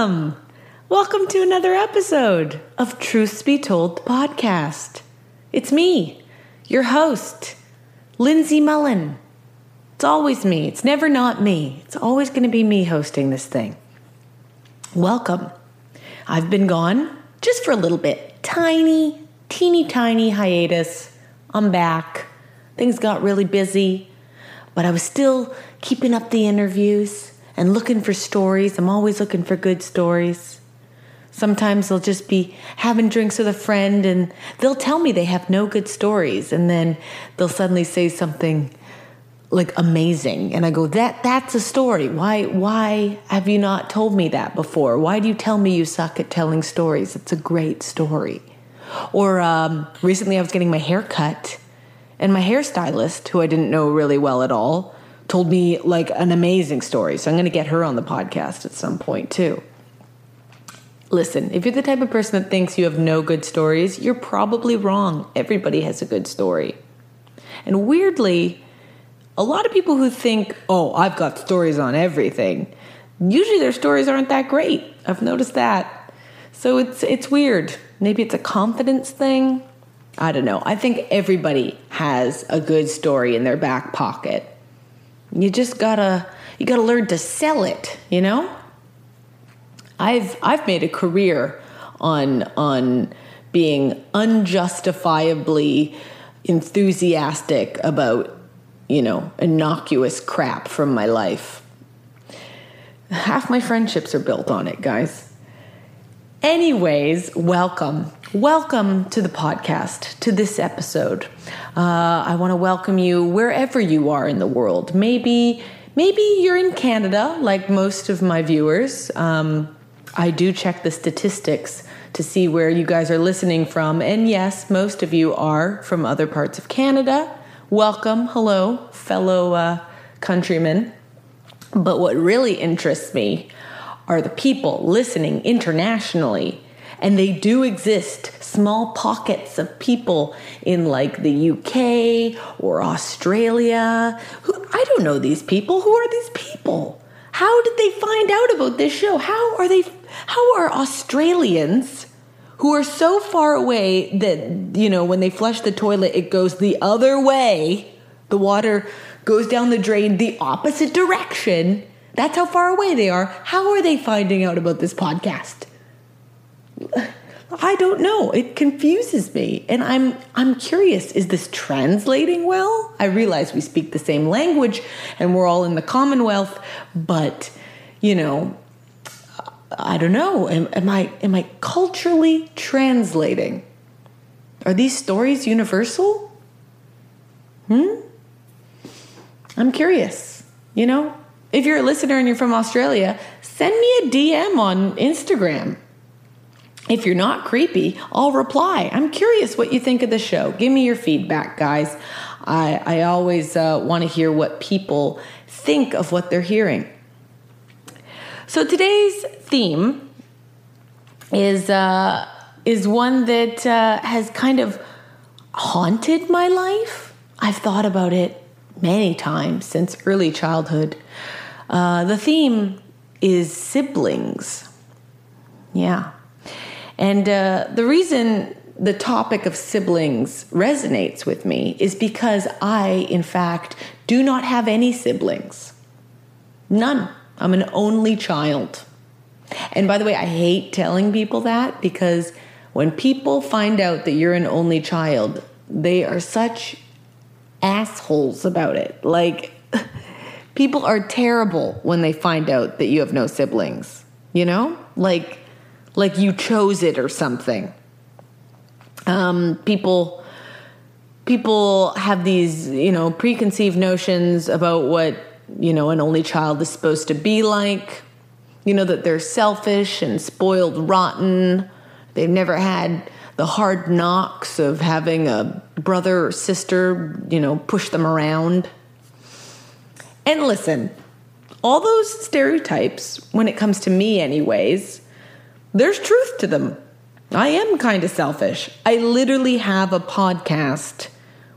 Welcome. Welcome to another episode of Truths Be Told podcast. It's me, your host, Lindsay Mullen. It's always me. It's never not me. It's always going to be me hosting this thing. Welcome. I've been gone just for a little bit. Tiny, teeny tiny hiatus. I'm back. Things got really busy, but I was still keeping up the interviews and looking for stories. I'm always looking for good stories. Sometimes they'll just be having drinks with a friend and they'll tell me they have no good stories and then they'll suddenly say something like amazing and I go that that's a story. Why why have you not told me that before? Why do you tell me you suck at telling stories? It's a great story. Or um, recently I was getting my hair cut and my hairstylist who I didn't know really well at all told me like an amazing story. So I'm going to get her on the podcast at some point too. Listen, if you're the type of person that thinks you have no good stories, you're probably wrong. Everybody has a good story. And weirdly, a lot of people who think, oh, I've got stories on everything, usually their stories aren't that great. I've noticed that. So it's it's weird. Maybe it's a confidence thing. I don't know. I think everybody has a good story in their back pocket. You just gotta you gotta learn to sell it, you know? I've I've made a career on on being unjustifiably enthusiastic about, you know, innocuous crap from my life. Half my friendships are built on it, guys. Anyways, welcome. Welcome to the podcast, to this episode. Uh, I want to welcome you wherever you are in the world. Maybe, maybe you're in Canada, like most of my viewers. Um, I do check the statistics to see where you guys are listening from. And yes, most of you are from other parts of Canada. Welcome. Hello, fellow uh, countrymen. But what really interests me are the people listening internationally. And they do exist, small pockets of people in like the UK or Australia. Who, I don't know these people. Who are these people? How did they find out about this show? How are they how are Australians who are so far away that you know when they flush the toilet it goes the other way. The water goes down the drain the opposite direction. That's how far away they are. How are they finding out about this podcast? I don't know. It confuses me. And I'm I'm curious, is this translating well? I realize we speak the same language and we're all in the Commonwealth, but you know, I don't know. Am, am I am I culturally translating? Are these stories universal? Hmm? I'm curious. You know, if you're a listener and you're from Australia, send me a DM on Instagram. If you're not creepy, I'll reply. I'm curious what you think of the show. Give me your feedback, guys. I, I always uh, want to hear what people think of what they're hearing. So today's theme is uh, is one that uh, has kind of haunted my life. I've thought about it many times since early childhood. Uh, the theme is siblings. Yeah. And uh, the reason the topic of siblings resonates with me is because I, in fact, do not have any siblings. None. I'm an only child. And by the way, I hate telling people that because when people find out that you're an only child, they are such assholes about it. Like, people are terrible when they find out that you have no siblings, you know? Like, like you chose it or something. Um, people people have these, you know, preconceived notions about what, you know, an only child is supposed to be like. You know, that they're selfish and spoiled rotten. They've never had the hard knocks of having a brother or sister, you know, push them around. And listen, all those stereotypes, when it comes to me, anyways, there's truth to them. I am kind of selfish. I literally have a podcast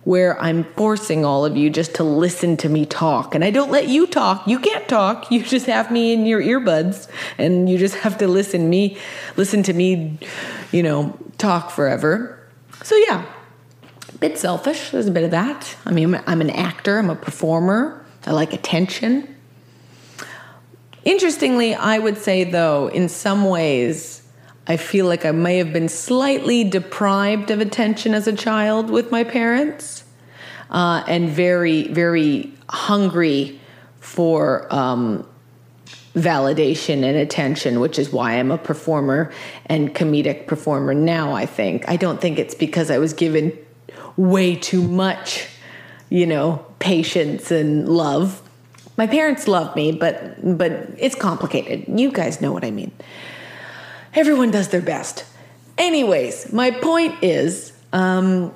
where I'm forcing all of you just to listen to me talk. And I don't let you talk. You can't talk. You just have me in your earbuds and you just have to listen me listen to me, you know, talk forever. So yeah, a bit selfish. There's a bit of that. I mean, I'm an actor, I'm a performer. I like attention. Interestingly, I would say though, in some ways, I feel like I may have been slightly deprived of attention as a child with my parents, uh, and very, very hungry for um, validation and attention, which is why I'm a performer and comedic performer now. I think I don't think it's because I was given way too much, you know, patience and love. My parents love me, but but it's complicated. You guys know what I mean everyone does their best. Anyways, my point is, um,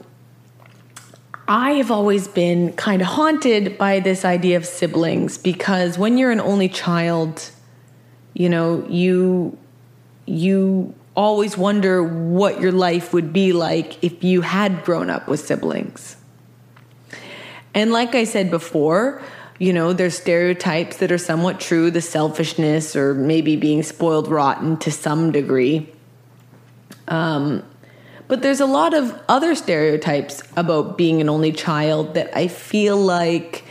I have always been kind of haunted by this idea of siblings because when you're an only child, you know, you you always wonder what your life would be like if you had grown up with siblings. And like I said before, you know, there's stereotypes that are somewhat true, the selfishness or maybe being spoiled rotten to some degree. Um, but there's a lot of other stereotypes about being an only child that I feel like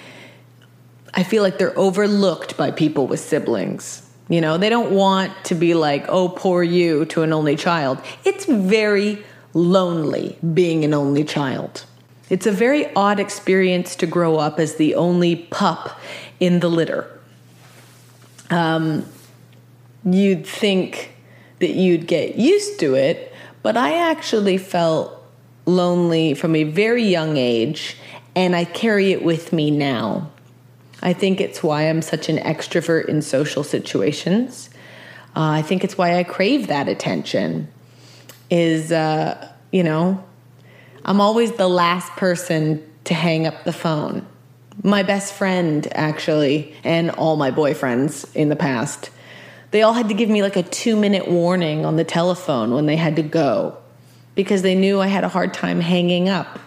I feel like they're overlooked by people with siblings. You know, they don't want to be like, "Oh, poor you" to an only child. It's very lonely being an only child. It's a very odd experience to grow up as the only pup in the litter. Um, you'd think that you'd get used to it, but I actually felt lonely from a very young age, and I carry it with me now. I think it's why I'm such an extrovert in social situations. Uh, I think it's why I crave that attention. Is uh, you know, I'm always the last person to hang up the phone. My best friend, actually, and all my boyfriends in the past, they all had to give me like a two minute warning on the telephone when they had to go because they knew I had a hard time hanging up.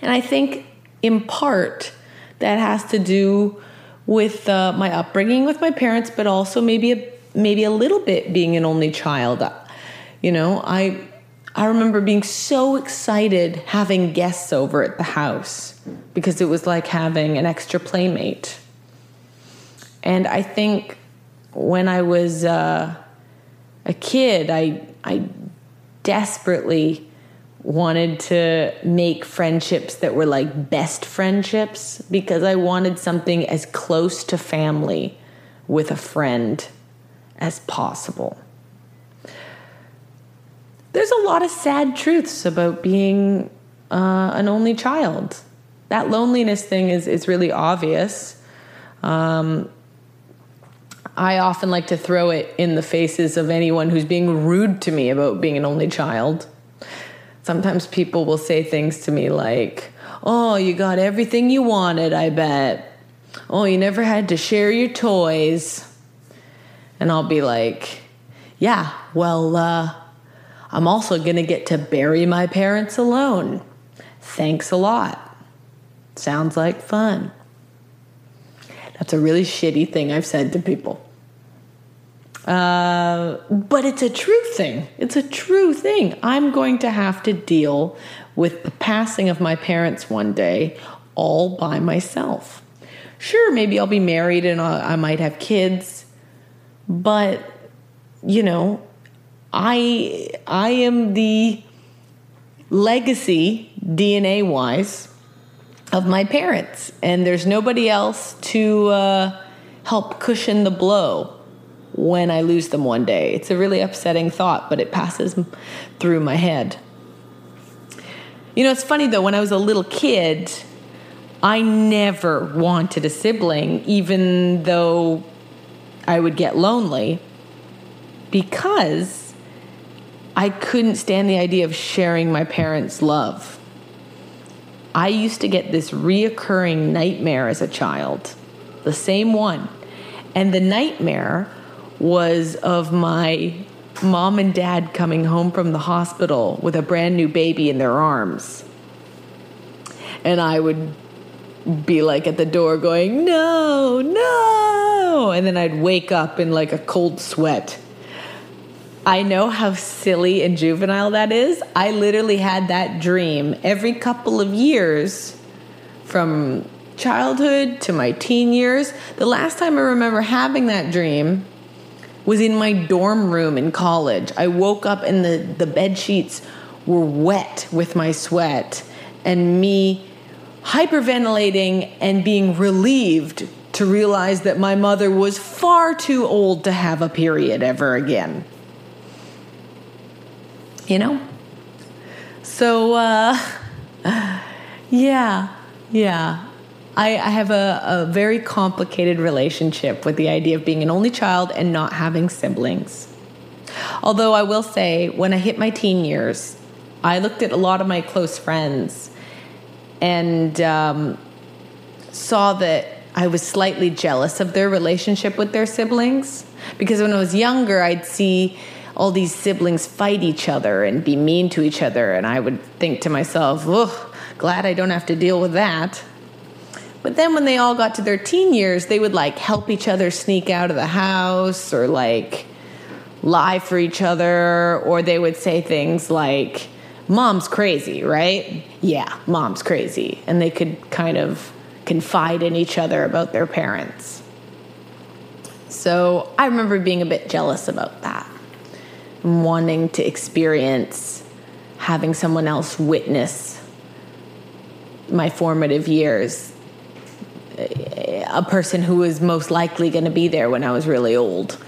And I think in part that has to do with uh, my upbringing with my parents, but also maybe a, maybe a little bit being an only child. You know, I I remember being so excited having guests over at the house because it was like having an extra playmate. And I think when I was uh, a kid, I, I desperately wanted to make friendships that were like best friendships because I wanted something as close to family with a friend as possible there's a lot of sad truths about being uh, an only child. That loneliness thing is, is really obvious. Um, I often like to throw it in the faces of anyone who's being rude to me about being an only child. Sometimes people will say things to me like, Oh, you got everything you wanted, I bet. Oh, you never had to share your toys. And I'll be like, Yeah, well, uh, I'm also going to get to bury my parents alone. Thanks a lot. Sounds like fun. That's a really shitty thing I've said to people. Uh, but it's a true thing. It's a true thing. I'm going to have to deal with the passing of my parents one day all by myself. Sure, maybe I'll be married and I might have kids, but you know, I I am the legacy DNA wise of my parents, and there's nobody else to uh, help cushion the blow when I lose them one day. It's a really upsetting thought, but it passes through my head. You know, it's funny though, when I was a little kid, I never wanted a sibling, even though I would get lonely, because I couldn't stand the idea of sharing my parents' love. I used to get this reoccurring nightmare as a child, the same one. And the nightmare was of my mom and dad coming home from the hospital with a brand new baby in their arms. and I would be like at the door going, no, no. And then I'd wake up in like a cold sweat. I know how silly and juvenile that is. I literally had that dream every couple of years from childhood to my teen years. The last time I remember having that dream was in my dorm room in college. I woke up and the, the bed sheets were wet with my sweat and me hyperventilating and being relieved to realize that my mother was far too old to have a period ever again. You know? So, uh, yeah, yeah. I, I have a, a very complicated relationship with the idea of being an only child and not having siblings. Although I will say, when I hit my teen years, I looked at a lot of my close friends and um, saw that I was slightly jealous of their relationship with their siblings. Because when I was younger, I'd see all these siblings fight each other and be mean to each other, and I would think to myself, oh, glad I don't have to deal with that. But then when they all got to their teen years, they would like help each other sneak out of the house or like lie for each other, or they would say things like, Mom's crazy, right? Yeah, mom's crazy. And they could kind of confide in each other about their parents. So I remember being a bit jealous about that, wanting to experience having someone else witness my formative years a person who was most likely going to be there when I was really old.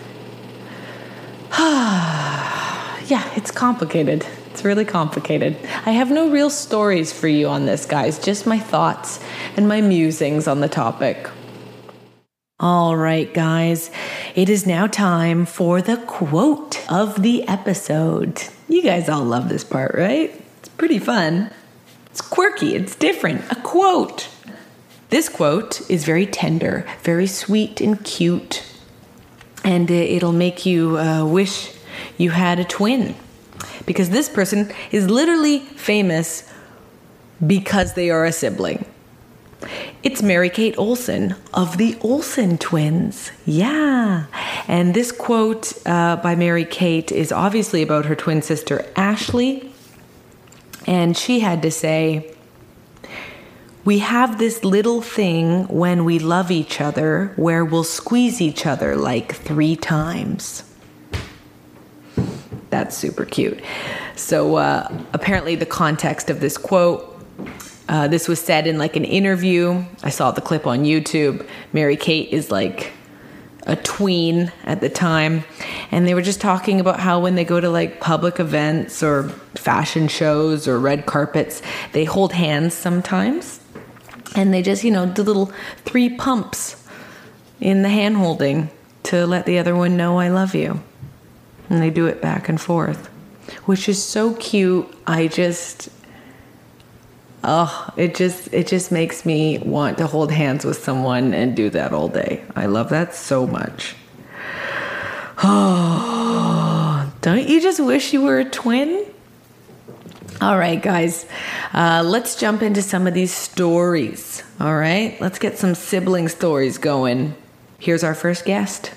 yeah, it's complicated. It's really complicated. I have no real stories for you on this, guys, just my thoughts and my musings on the topic. All right, guys, it is now time for the quote of the episode. You guys all love this part, right? It's pretty fun. It's quirky, it's different. A quote. This quote is very tender, very sweet and cute, and it'll make you uh, wish you had a twin. Because this person is literally famous because they are a sibling. It's Mary Kate Olsen of the Olsen twins. Yeah. And this quote uh, by Mary Kate is obviously about her twin sister Ashley. And she had to say, we have this little thing when we love each other where we'll squeeze each other like three times. That's super cute. So, uh, apparently, the context of this quote uh, this was said in like an interview. I saw the clip on YouTube. Mary Kate is like a tween at the time. And they were just talking about how when they go to like public events or fashion shows or red carpets, they hold hands sometimes and they just you know do little three pumps in the hand holding to let the other one know I love you. And they do it back and forth, which is so cute. I just oh, it just it just makes me want to hold hands with someone and do that all day. I love that so much. Oh, don't you just wish you were a twin? All right, guys, uh, let's jump into some of these stories. All right, let's get some sibling stories going. Here's our first guest.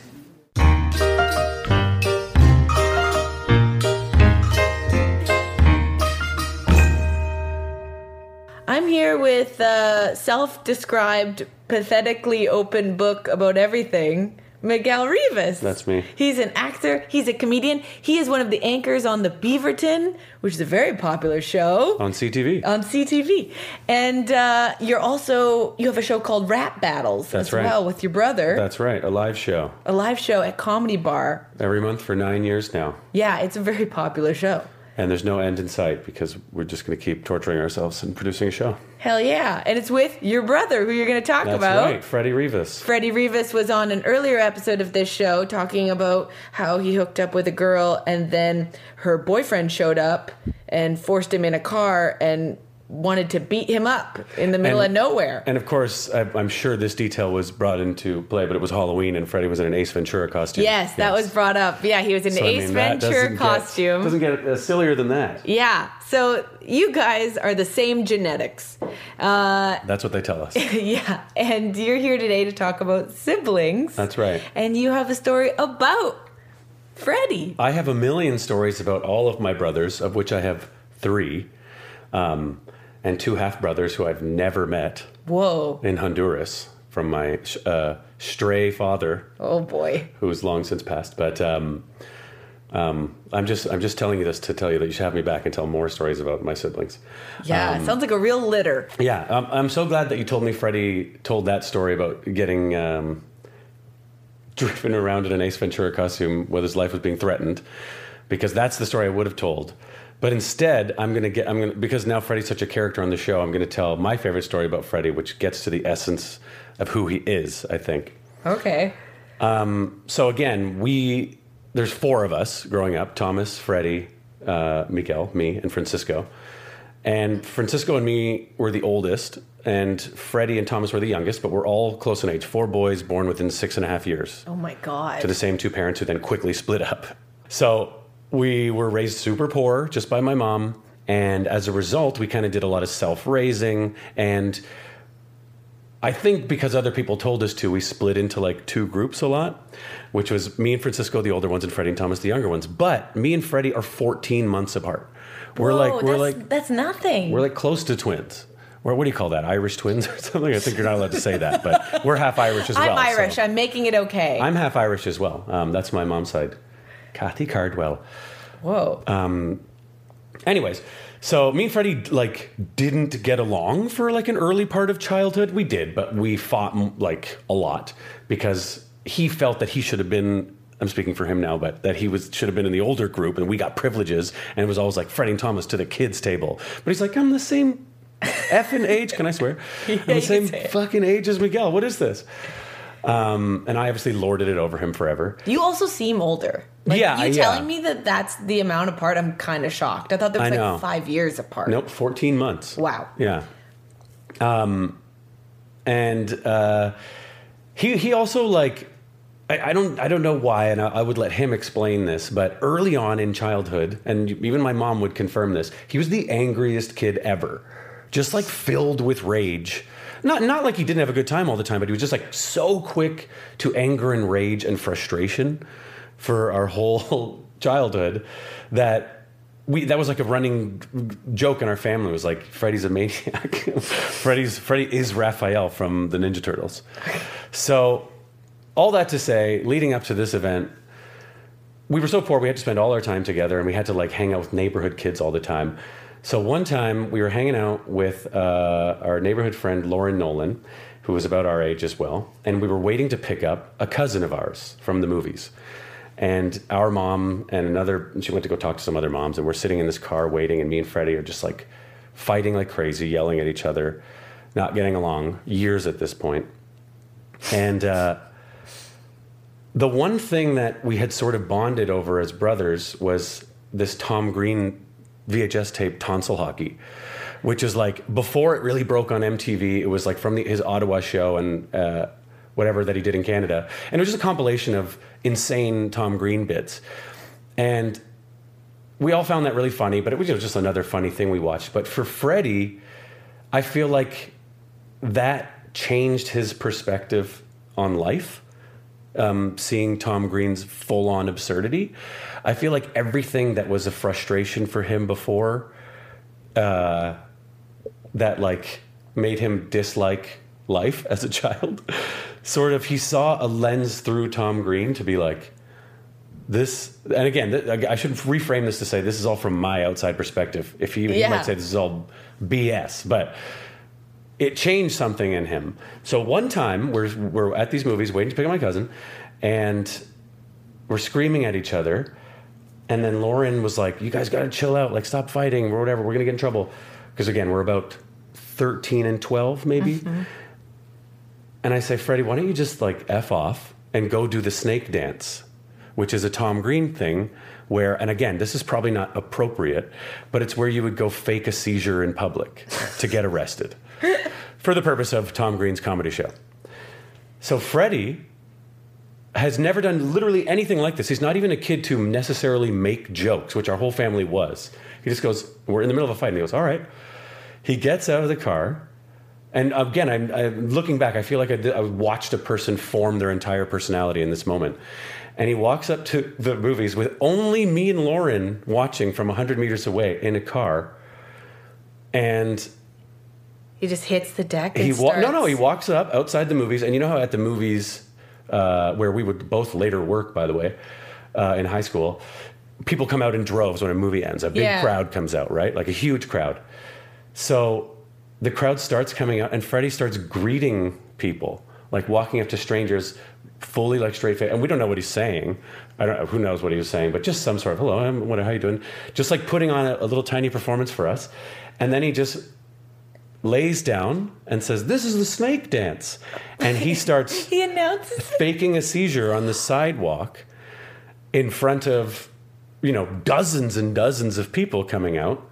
With a self described, pathetically open book about everything. Miguel Rivas. That's me. He's an actor. He's a comedian. He is one of the anchors on the Beaverton, which is a very popular show on CTV. On CTV, and uh, you're also you have a show called Rap Battles That's as right. well with your brother. That's right. A live show a live show at Comedy Bar. every month for nine years now, Yeah, it's a very popular show. And there's no end in sight because we're just going to keep torturing ourselves and producing a show. Hell yeah, and it's with your brother, who you're going to talk That's about. right, Freddie Rivas. Freddie Rivas was on an earlier episode of this show talking about how he hooked up with a girl and then her boyfriend showed up and forced him in a car and wanted to beat him up in the middle And- of nowhere. And of course, I, I'm sure this detail was brought into play, but it was Halloween and Freddie was in an Ace Ventura costume. yes, that was brought up. Yeah, he was in So, an I Ace mean, Ventura doesn't get- costume. doesn't get uh, sillier than that. yeah, so you guys are the same genetics. Uh, That's what they tell us. yeah, and you're here today to talk about siblings. That's right. And you have a story about Freddie. I have a million stories about all of my brothers, of which I have three, um, and two half brothers who I've never met Whoa. in Honduras from my uh, stray father, Oh boy. who's long since passed. But um, um, I'm just I'm just telling you this to tell you that you should have me back and tell more stories about my siblings. Yeah, Um, sounds like a real litter. Yeah, um, I'm so glad that you told me Freddie told that story about getting um, driven around in an Ace Ventura costume while his life was being threatened, because that's the story I would have told. But instead, I'm gonna get I'm gonna because now Freddie's such a character on the show. I'm gonna tell my favorite story about Freddie, which gets to the essence of who he is. I think. Okay. So again, we there's four of us growing up: Thomas, Freddie, uh, Miguel, me, and Francisco. And Francisco and me were the oldest, and Freddie and Thomas were the youngest. But we're all close in age. Four boys born within six and a half years Oh my god. to the same two parents who then quickly split up. So we were raised super poor just by my mom. And as a result, we kind of did a lot of self raising. And I think because other people told us to, we split into like two groups a lot, which was me and Francisco, the older ones, and Freddie and Thomas, the younger ones. But me and Freddie are 14 months apart. We're Whoa, like, we're that's, like, that's nothing. we're like close to twins. Or what do you call that? Irish twins or something? I think you're not allowed to say that, but we're half Irish as well. I'm well. so- Irish. I'm making it okay. I'm half Irish as well. Um, that's my mom's side. Kathy Cardwell. Whoa. Uh, Anyways, so me and Freddie like didn't get along for like an early part of childhood. We did, but we fought like a lot because he felt that he should have been. I'm speaking for him now, but that he was should have been in the older group, and we got privileges, and it was always like Freddie and Thomas to the kids' table. But he's like, I'm the same f and age. Can I swear? I'm the same fucking age as Miguel. What is this? Um, and I obviously lorded it over him forever. you also seem older. Like, Yeah, You yeah. telling me that that's the amount apart, I'm kind of shocked. I thought there was I know. like five years apart. Nope, 14 months. Wow. Yeah. Um, and uh, he he also like I, I don't I don't know why, and I, I would let him explain this. But early on in childhood, and even my mom would confirm this, he was the angriest kid ever, just like filled with rage. Not not like he didn't have a good time all the time, but he was just like so quick to anger and rage and frustration for our whole childhood that we that was like a running joke in our family. Was like Freddie's a maniac. Freddie's Freddie is Raphael from the Ninja Turtles. So all that to say, leading up to this event, we were so poor we had to spend all our time together and we had to like hang out with neighborhood kids all the time. So one time we were hanging out with uh, our neighborhood friend Lauren Nolan, who was about our age as well, and we were waiting to pick up a cousin of ours from the movies. And our mom and another, she went to go talk to some other moms, and we're sitting in this car waiting, and me and Freddie are just like fighting like crazy, yelling at each other, not getting along, years at this point. And uh, the one thing that we had sort of bonded over as brothers was this Tom Green VHS tape tonsil hockey, which is like before it really broke on MTV. It was like from the, his Ottawa show and uh, whatever that he did in Canada, and it was just a compilation of insane Tom Green bits, and we all found that really funny. But it was just another funny thing we watched. But for Freddie, I feel like that changed his perspective on life um, seeing Tom Green's full on absurdity. I feel like everything that was a frustration for him before, uh, that like made him dislike life as a child, sort of he saw a lens through Tom Green to be like, this, and again, th- I should reframe this to say this is all from my outside perspective. If he, he might say this is all BS, but it changed something in him. So one time we're we're at these movies waiting to pick up my cousin, and we're screaming at each other. And then Lauren was like, "You guys got to chill out. Like, stop fighting or whatever. We're gonna get in trouble." Because again, we're about thirteen and twelve, maybe. Mm-hmm. And I say, Freddie, why don't you just like f off and go do the snake dance, which is a Tom Green thing, where, and again, this is probably not appropriate, but it's where you would go fake a seizure in public to get arrested for the purpose of Tom Green's comedy show. So Freddie has never done literally anything like this. He's not even a kid to necessarily make jokes, which our whole family was. He just goes, We're in the middle of a fight, and he goes, All right. He gets out of the car. And again, I'm, I'm looking back, I feel like I, did, I watched a person form their entire personality in this moment. And he walks up to the movies with only me and Lauren watching from 100 meters away in a car. And He just hits the deck. he wa- no no he walks up outside the movies and you know how at the movies uh, where we would both later work by the way uh, in high school people come out in droves when a movie ends a big Yeah. crowd comes out right like a huge crowd so the crowd starts coming out and freddie starts greeting people like walking up to strangers fully like straight face and we don't know what he's saying i don't know who knows what he was saying but just some sort of hello I'm, what, how you doing just like putting on a, a little tiny performance for us and then he just lays down and says, This is the snake dance. And he starts He announces. faking a seizure on the sidewalk in front of, you know, dozens and dozens of people coming out.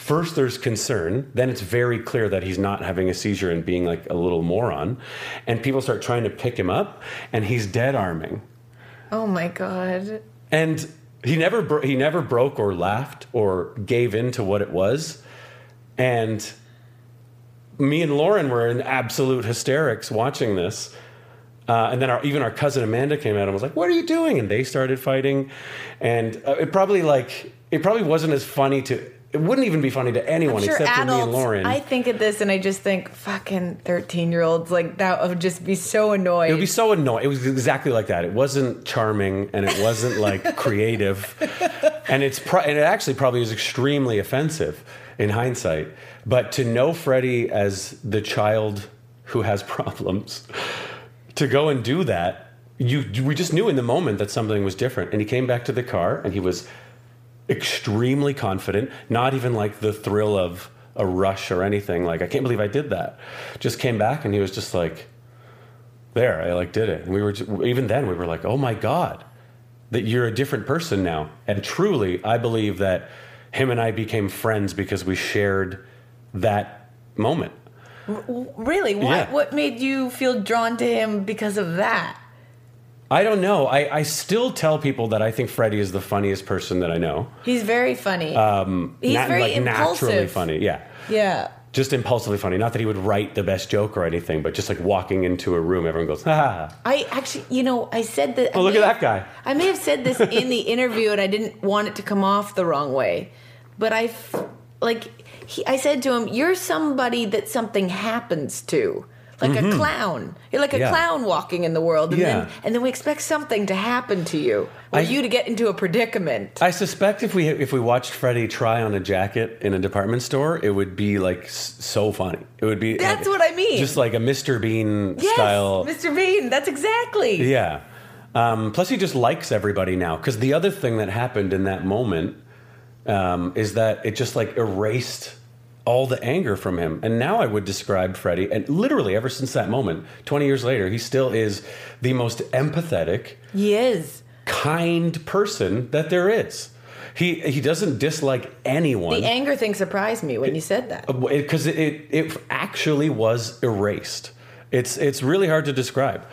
First, there's concern. Then it's very clear that he's not having a seizure and being like a little moron. And people start trying to pick him up, and he's dead arming. Oh my god. And he never bro- he never broke or laughed or gave in to what it was. And me and Lauren were in absolute hysterics watching this. Uh, and then our, even our cousin Amanda came out and was like, "What are you doing?" And they started fighting. And uh, it probably like it probably wasn't as funny to. It wouldn't even be funny to anyone sure except for me and. Lauren. I think of this and I just think, fucking thirteen-year-olds, like that would just be so annoyed. It would be so annoying. It was exactly like that. It wasn't charming and it wasn't like creative, and it's pro- and it actually probably is extremely offensive in hindsight. But to know Freddie as the child who has problems, to go and do that, you we just knew in the moment that something was different. And he came back to the car and he was extremely confident. Not even like the thrill of a rush or anything. Like I can't believe I did that. Just came back and he was just like there i like did it and we were ju- even then we were like oh my god that you're a different person now and truly i believe that him and i became friends because we shared that moment really? What? Yeah. What made you feel drawn to him because of that? I don't know I, I still tell people that i think freddie is the funniest person that i know He's very funny. Um, He's Nat- very like impulsive. naturally funny yeah Yeah. just impulsively funny not that he would write the best joke or anything but just like walking into a room everyone goes ha I actually, you know, I said that. oh I look at have- that guy I may have said this in the interview, and I didn't want it to come off the wrong way. But I, f- like, he, I said to him, "You're somebody that something happens to, like a clown. You're like a Mm-hmm. Yeah. clown walking in the world, and Yeah. then and then we expect something to happen to you, or I- you to get into a predicament." I suspect if we if we watched Freddie try on a jacket in a department store, it would be like so funny. It would be That's like- what I mean. just like a Mr. Bean yes, style. Mr. Bean. That's exactly. Yeah. Um, plus, he just likes everybody now. Because the other thing that happened in that moment um, is that it just like erased all the anger from him. And now I would describe Freddie, and literally ever since that moment, 20 years later, he still is the most empathetic, He is. kind person that there is. He he doesn't dislike anyone The anger thing surprised me when you said that. because it, it it actually was erased. It's it's really hard to describe.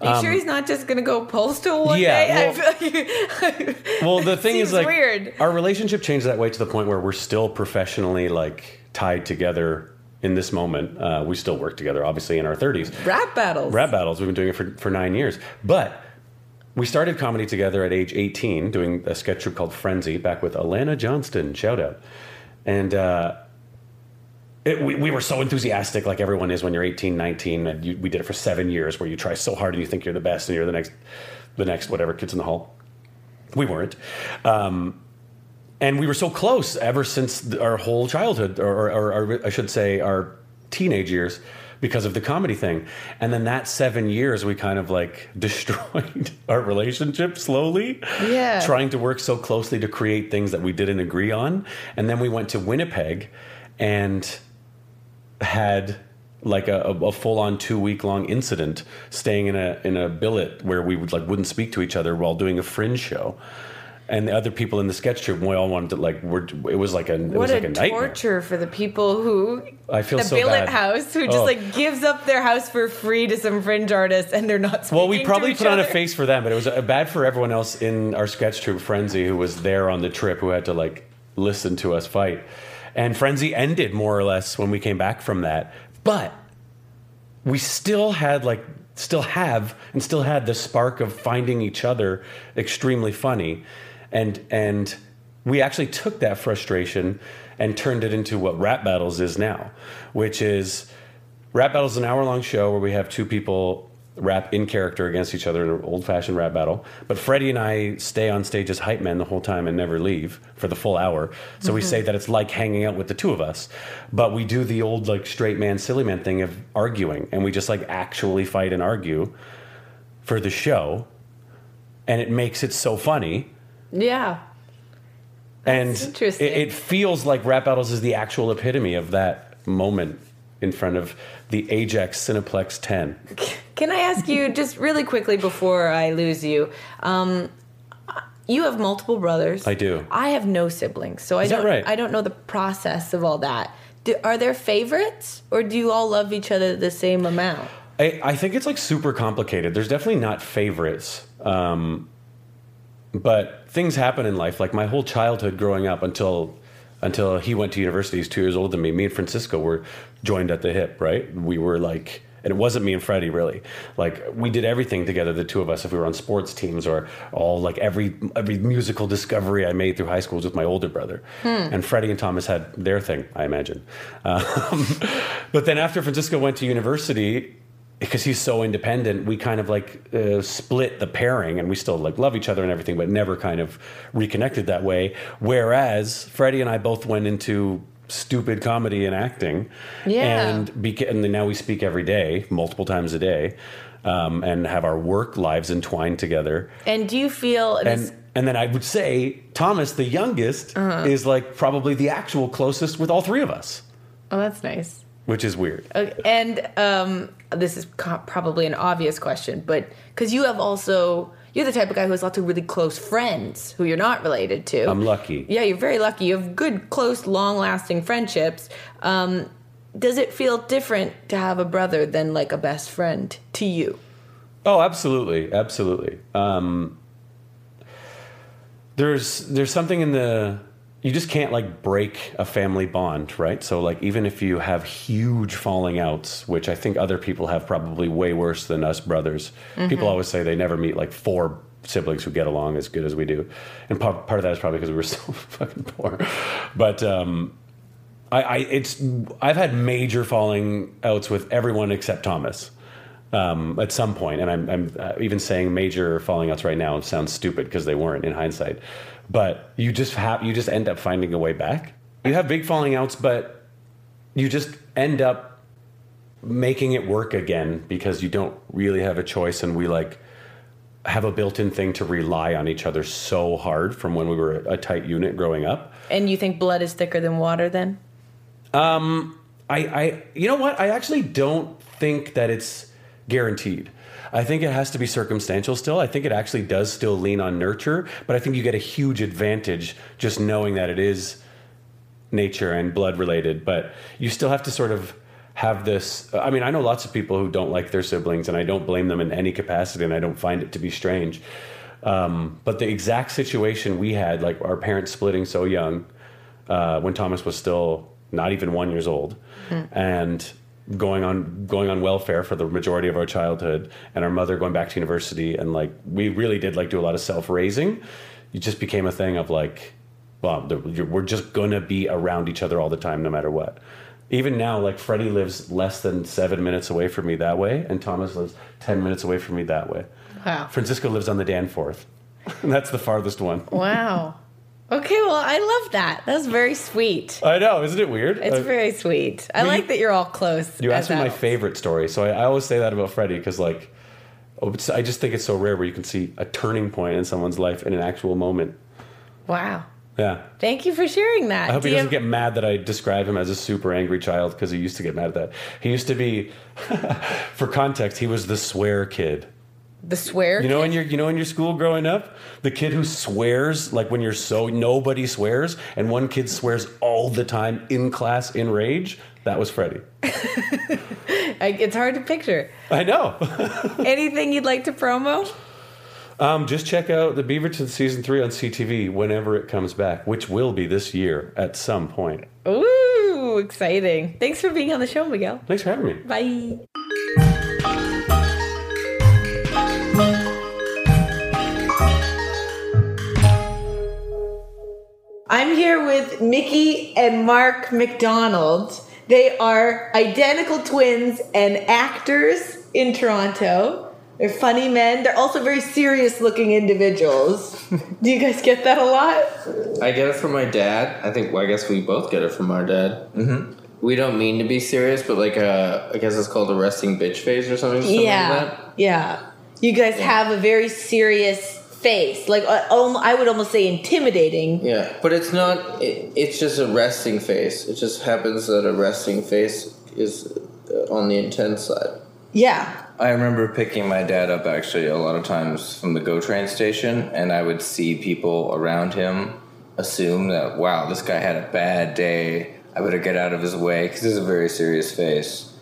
Are you sure he's not just gonna go postal one Um, yeah, day? Well- like Well, the thing is like weird. our relationship changed that way to the point where we're still professionally like tied together in this moment. Uh, we still work together, obviously, in our thirties. rap battles. Rap battles. We've been doing it for, for nine years. But we started comedy together at age 18, doing a sketch group called Frenzy, back with Alana Johnston. Shout out. And uh, it, we, we were so enthusiastic, like everyone is when you're 18, 19. And you, we did it for seven years, where you try so hard and you think you're the best and you're the next, the next whatever kids in the hall. We weren't. Um, and we were so close ever since our whole childhood, or, or, or I should say, our teenage years, because of the comedy thing. And then that seven years, we kind of like destroyed our relationship slowly. Yeah. Trying to work so closely to create things that we didn't agree on. And then we went to Winnipeg and had like a, a, a full-on two-week-long incident staying in a in a billet where we would like wouldn't speak to each other while doing a fringe show and the other people in the sketch troupe, we all wanted to like. We're, it was like a it What was like a, a nightmare. torture for the people who I feel the so billet bad. house who just Oh. like gives up their house for free to some fringe artists and they're not Well, we probably put on a face for them, but it was uh, bad for everyone else in our sketch troupe, Frenzy, who was there on the trip, who had to like listen to us fight. And Frenzy ended more or less when we came back from that, but we still had like still have and still had the spark of finding each other extremely funny and and we actually took that frustration and turned it into what rap battles is now which is rap battles is an hour long show where we have two people rap in character against each other in an old fashioned rap battle. But freddie and i stay on stage as hype men the whole time and never leave for the full hour. So we mm-hmm. say that it's like hanging out with the two of us. But we do the old like straight man silly man thing of arguing. And we just like actually fight and argue for the show. And it makes it so funny Yeah. and interesting. It, it feels like rap battles is the actual epitome of that moment in front of the ajax cineplex 10 Can I ask you just really quickly before I lose you? Um, you have multiple brothers. I do. I have no siblings, so I Is that don't. right? I don't know the process of all that. Do, are there favorites, or do you all love each other the same amount? I, I think it's like super complicated. There's definitely not favorites. Um, but things happen in life. Like my whole childhood growing up until until he went to university, he's two years older than me. Me and Francisco were joined at the hip, right? We were like and it wasn't me and Freddie really. Like we did everything together, the two of us, if we were on sports teams or all like every every musical discovery I made through high school was with my older brother. And Freddie and Thomas had their thing, I imagine. Um, but then after Francisco went to university, because he's so independent, we kind of like uh, split the pairing, and we still like love each other and everything, but never kind of reconnected that way. Whereas Freddie and I both went into stupid comedy and acting, Yeah. and beca- and now we speak every day, multiple times a day, um, and have our work lives entwined together. And do you feel this, And and then I would say Thomas, the youngest, Uh-huh. is like probably the actual closest with all three of us, oh, that's nice. Which is weird. Okay, and um, this is co- probably an obvious question, but because you have also you're the type of guy who has lots of really close friends who you're not related to. I'm lucky. Yeah, you're very lucky. You have good, close, long-lasting friendships. Um, does it feel different to have a brother than like a best friend to you? Oh, absolutely, absolutely. Um, there's there's something in the you just can't like break a family bond, right? So like even if you have huge falling outs, which I think other people have probably way worse than us brothers. People always say they never meet like four siblings who get along as good as we do, and part, part of that is probably because we were so fucking poor. But um, I, I it's I've had major falling outs with everyone except Thomas um, at some point, and I'm, I'm uh, even saying major falling outs right now sounds stupid because they weren't in hindsight. But you just have you just end up finding a way back. You have big falling outs, but you just end up making it work again because you don't really have a choice, and we like have a built-in thing to rely on each other so hard from when we were a tight unit growing up. And you think blood is thicker than water? Then Um I, I, you know what? I actually don't think that it's guaranteed. I think it has to be circumstantial still. I think it actually does still lean on nurture, but I think you get a huge advantage just knowing that it is nature and blood related. But you still have to sort of have this. I mean, I know lots of people who don't like their siblings, and I don't blame them in any capacity, and I don't find it to be strange. Um, but the exact situation we had, like our parents splitting so young, uh, when Thomas was still not even one years old, and going on going on welfare for the majority of our childhood, and our mother going back to university, and like we really did like do a lot of self raising. It just became a thing of like, well, we're just gonna be around each other all the time, no matter what. Even now, like Freddie lives less than seven minutes away from me that way, and Thomas lives ten minutes away from me that way. wow, Francisco lives on the Danforth, and that's the farthest one. wow. Okay, well, I love that. That's very sweet. I know, isn't it weird? It's Uh, very sweet. I Well, like that you're all close. You as asked me my favorite story, so I, I always say that about Freddie because, like, oh, I just think it's so rare where you can see a turning point in someone's life in an actual moment. Wow. Yeah, Thank you for sharing that. I hope Do he doesn't have- get mad that I describe him as a super angry child because he used to get mad at that. He used to be, for context, he was the swear kid. The swear. You know in your you know in your school growing up, the kid who swears like when you're so nobody swears, and one kid swears all the time in class in rage. That was Freddie. I, it's hard to picture. I know. Anything you'd like to promo? um, just check out the Beaverton season three on CTV whenever it comes back, which will be this year at some point. Ooh, exciting! Thanks for being on the show, Miguel. Thanks for having me. Bye. I'm here with Mickey and Mark MacDonald. They are identical twins and actors in Toronto. They're funny men. They're also very serious looking individuals. Do you guys get that a lot? I get it from my dad. I think. Well, I guess we both get it from our dad. Mm-hmm. We don't mean to be serious, but like, uh, I guess it's called a resting bitch phase or something. something yeah. Like that. Yeah. You guys have a very serious face. Like, uh, I would almost say intimidating. Yeah, but it's not. It, it's just a resting face. It just happens that a resting face is uh, on the intense side. Yeah. I remember picking my dad up actually a lot of times from the GO train station, and I would see people around him assume that, wow, this guy had a bad day. I better get out of his way because he's a very serious face.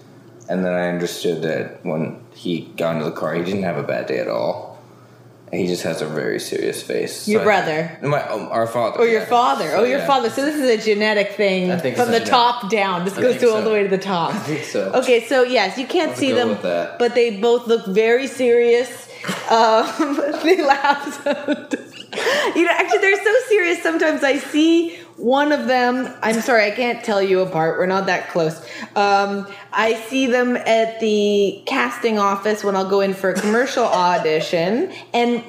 And then I understood that when he got into the car, he didn't have a bad day at all. He just has a very serious face. Your So I- brother. my, um, our father. Or your yeah. father. Oh, your yeah. father. So this is a genetic thing I think from so. the top down. This I goes to all the way to the top. I think so. Okay, so yes, you can't see them, but they both look very serious. Um, they laugh. you know, actually, they're so serious. Sometimes I see one of them. I'm sorry, I can't tell you apart. We're not that close. Um, I see them at the casting office when I'll go in for a commercial audition, and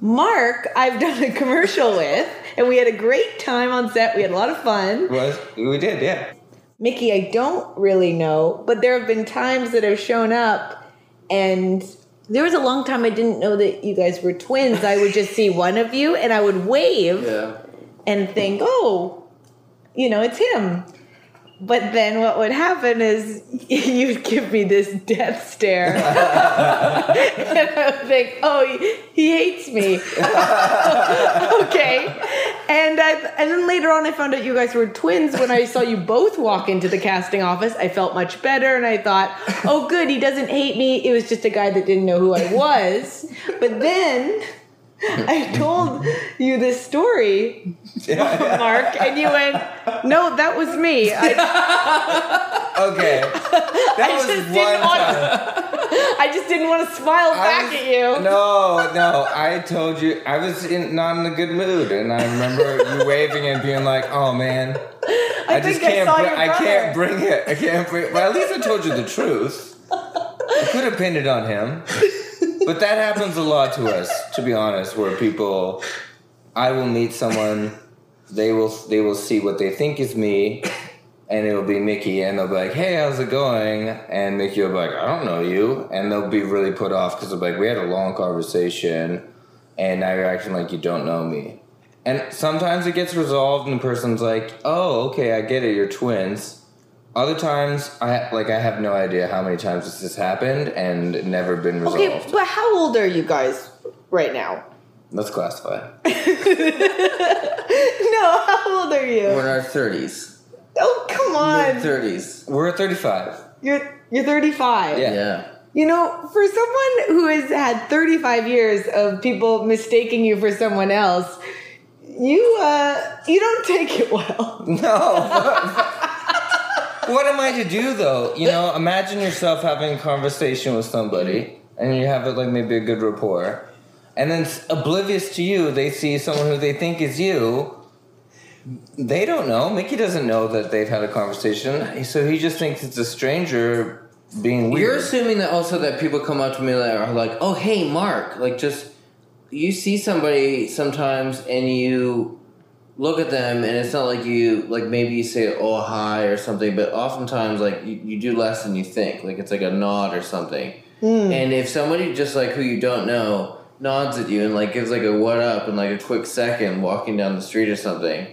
Mark, I've done a commercial with, and we had a great time on set. We had a lot of fun. Was, we did, yeah. Mickey, I don't really know, but there have been times that I've shown up and there was a long time I didn't know that you guys were twins. I would just see one of you and I would wave Yeah. And think, oh, you know, it's him. But then what would happen is you would give me this death stare. and I would think, oh, he, he hates me. okay. And I, and then later on, I found out you guys were twins. When I saw you both walk into the casting office, I felt much better, and I thought, "Oh, good, he doesn't hate me. It was just a guy that didn't know who I was." But then I told you this story, Mark, and you went, "No, that was me." I, Okay. That was just one didn't want time. I just didn't want to smile I back was- at you. No, no. I told you I was in, not in a good mood, and I remember you waving and being like, "Oh man, I, think just I can't. br- I can't bring it. I can't bring. Well, at least I told you the truth. I could have pinned it on him, but that happens a lot to us, to be honest. Where people, I will meet someone, they will they will see what they think is me. And it'll be Mickey, and they'll be like, "Hey, how's it going?" And Mickey will be like, "I don't know you," and they'll be really put off because they'll be like, "We had a long conversation, and now you're acting like you don't know me." And sometimes it gets resolved, and the person's like, "Oh, okay, I get it. You're twins." Other times, I like I have no idea how many times this has happened and never been resolved. Okay, but how old are you guys right now? Let's classify. No, how old are you? We're in our thirties. Oh, come Mid on. thirties. We're at 35. You're you're 35. Yeah. Yeah. You know, for someone who has had 35 years of people mistaking you for someone else, you uh you don't take it well. No. what am I to do though? You know, imagine yourself having a conversation with somebody and you have like maybe a good rapport. And then oblivious to you, they see someone who they think is you. They don't know. Mickey doesn't know that they've had a conversation. So he just thinks it's a stranger being weird. You're assuming that also that people come up to me that are like, "Oh, hey, Mark," like just you see somebody sometimes and you look at them and it's not like you like maybe you say oh hi or something, but oftentimes like you, you do less than you think. Like it's like a nod or something. Hmm. And if somebody just like who you don't know nods at you and like gives like a what up in like a quick second walking down the street or something,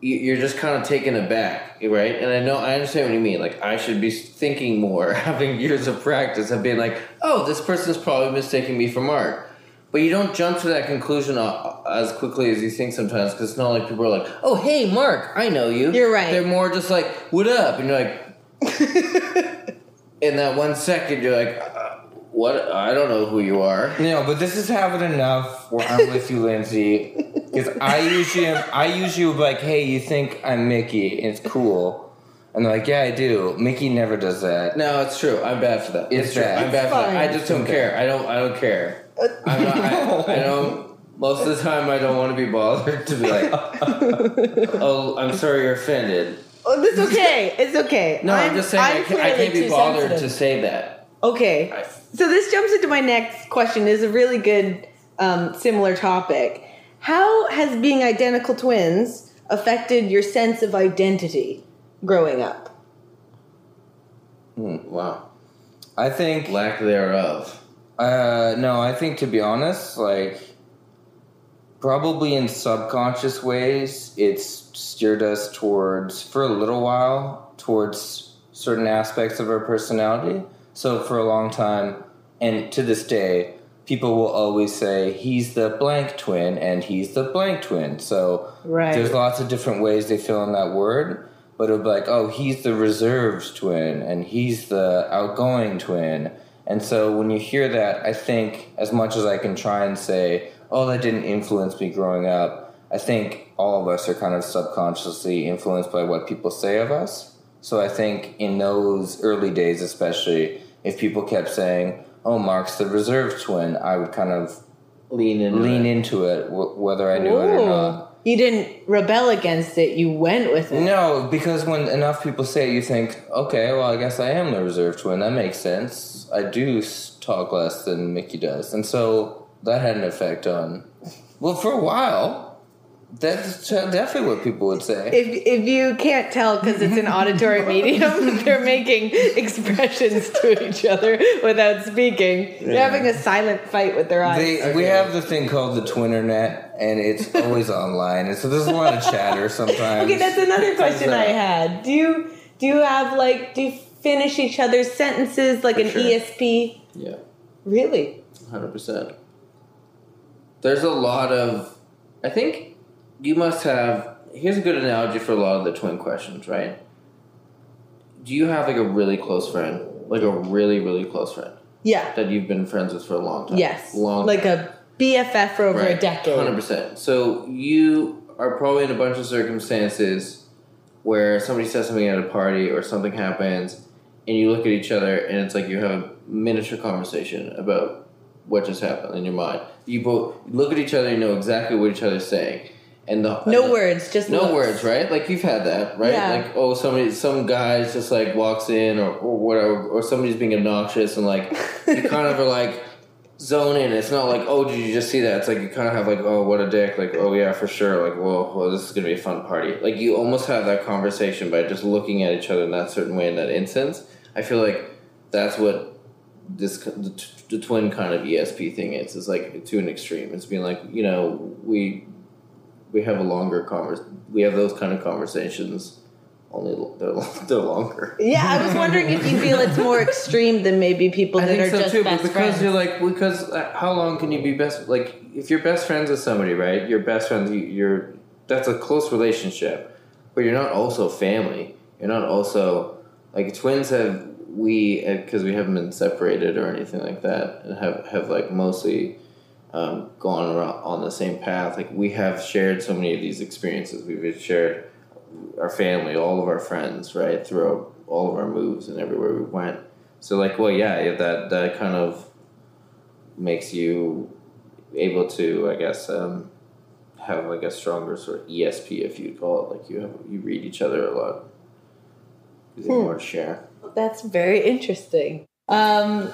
you- you're just kind of taken aback, right? And I know I understand what you mean. Like I should be thinking more, having years of practice, of being like, oh, this person's probably mistaking me for Mark. But you don't jump to that conclusion uh, as quickly as you think sometimes, because it's not like people are like, "Oh, hey, Mark, I know you." You're right. They're more just like, "What up?" And you're like, in that one second, you're like, uh, "What? I don't know who you are." No, but this is having enough where I'm with you, Lindsay. Because I usually am, I usually would be like, hey, you think I'm Mickey? And it's cool. And they're like, yeah, I do. Mickey never does that. No, it's true. I'm bad for that. It's true. bad. I'm bad for fine. that. I just don't care. I don't. I don't care. I'm not, I, I don't. Most of the time, I don't want to be bothered to be like, "Oh, I'm sorry, you're offended." Oh, that's okay. It's okay. No, I'm, just saying I, I'm can't, I can't be bothered sensitive. to say that. Okay. I- So this jumps into my next question. is a really good, um, similar topic. How has being identical twins affected your sense of identity growing up? Wow, I think, lack thereof. Uh, no, I think to be honest, like, probably in subconscious ways, it's steered us towards, for a little while, towards certain aspects of our personality. So for a long time, and to this day, people will always say he's the blank twin and he's the blank twin. So Right. there's lots of different ways they fill in that word, but it'll be like, oh, he's the reserved twin and he's the outgoing twin. And so when you hear that, I think as much as I can try and say, oh, that didn't influence me growing up, I think all of us are kind of subconsciously influenced by what people say of us. So I think in those early days, especially, if people kept saying, "Oh, Mark's the reserve twin," I would kind of Lean in. lean into it, w- whether I knew it or not. You didn't rebel against it. You went with it. No, because when enough people say it, you think, okay, well, I guess I am the reserve twin. That makes sense. I do talk less than Mickey does, and so that had an effect on. Well, for a while, that's definitely what people would say. If, if you can't tell because it's an auditory medium, they're making expressions to each other without speaking. They're having a silent fight with their eyes. They, We have the thing called the Twinternet, and it's always online, and so there's a lot of chatter sometimes. okay, that's another question I had. Do you do you have like do you finish each other's sentences like For an sure. ESP? Yeah. Really? Hundred percent. There's a lot of. I think you must have. Here's a good analogy for a lot of the twin questions, right? Do you have like a really close friend, like a really really close friend Yeah. that you've been friends with for a long time? Yes. long like time. a BFF for over a decade. Hundred percent. So you are probably in a bunch of circumstances where somebody says something at a party or something happens, and you look at each other, and it's like you have a miniature conversation about what just happened in your mind. You both look at each other, and you know exactly what each other's saying, and the No the- words, just no looks. words, right? Like you've had that, right? Yeah. Like oh, somebody, some guy's just like walks in, or, or whatever, or somebody's being obnoxious, and like you kind of are like zone in. It's not like oh, did you just see that? It's like you kind of have like oh, what a dick. Like oh yeah, for sure. Like well, well, this is gonna be a fun party. Like you almost have that conversation by just looking at each other in that certain way in that instance. I feel like that's what this the, t- the twin kind of ESP thing is. It's like to an extreme. It's being like you know we we have a longer convers we have those kind of conversations only they're, they're longer Yeah, I was wondering if you feel it's more extreme than maybe people I that think are so just too, best but because friends. you're like, because uh, how long can you be best? Like, if you're best friends with somebody, right? You're best friends. you- You're that's a close relationship, but you're not also family. You're not also like twins have we because we haven't been separated or anything like that, and have have like mostly um, gone around on the same path. Like we have shared so many of these experiences. We've shared our family, all of our friends, right, throughout all of our moves and everywhere we went. So like, well, yeah, that that kind of makes you able to, I guess, um, have like a stronger sort of ESP, if you'd call it. Like you have you read each other a lot. You have more to share. That's very interesting. Um,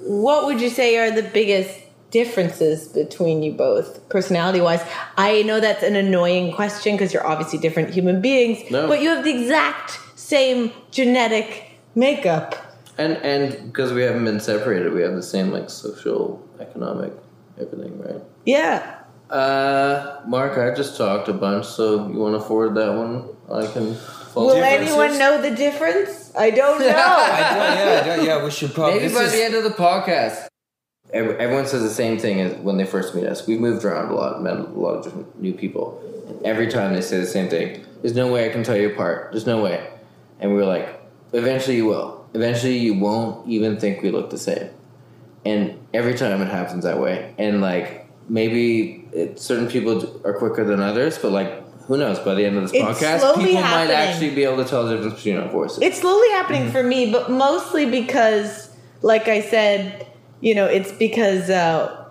what would you say are the biggest differences between you both, personality wise? I know that's an annoying question because you're obviously different human beings, No. but you have the exact same genetic makeup. And and because we haven't been separated, we have the same like social, economic, everything, right? Yeah. Uh, Mark, I just talked a bunch, so you want to forward that one? I can. follow. Will anyone know the difference? I don't know. I don't, yeah, I don't, yeah, we should probably. Maybe by is- the end of the podcast. Every- Everyone says the same thing as when they first meet us. We've moved around a lot, met a lot of different new people. And every time they say the same thing. There's no way I can tell you apart. There's no way. And we were like, eventually you will. Eventually you won't even think we look the same. And every time it happens that way. And like maybe it, certain people are quicker than others, but like who knows? By the end of this It's podcast, people might actually be able to tell the difference between our voices. It's slowly happening mm-hmm. for me, but mostly because, like I said, you know, it's because uh,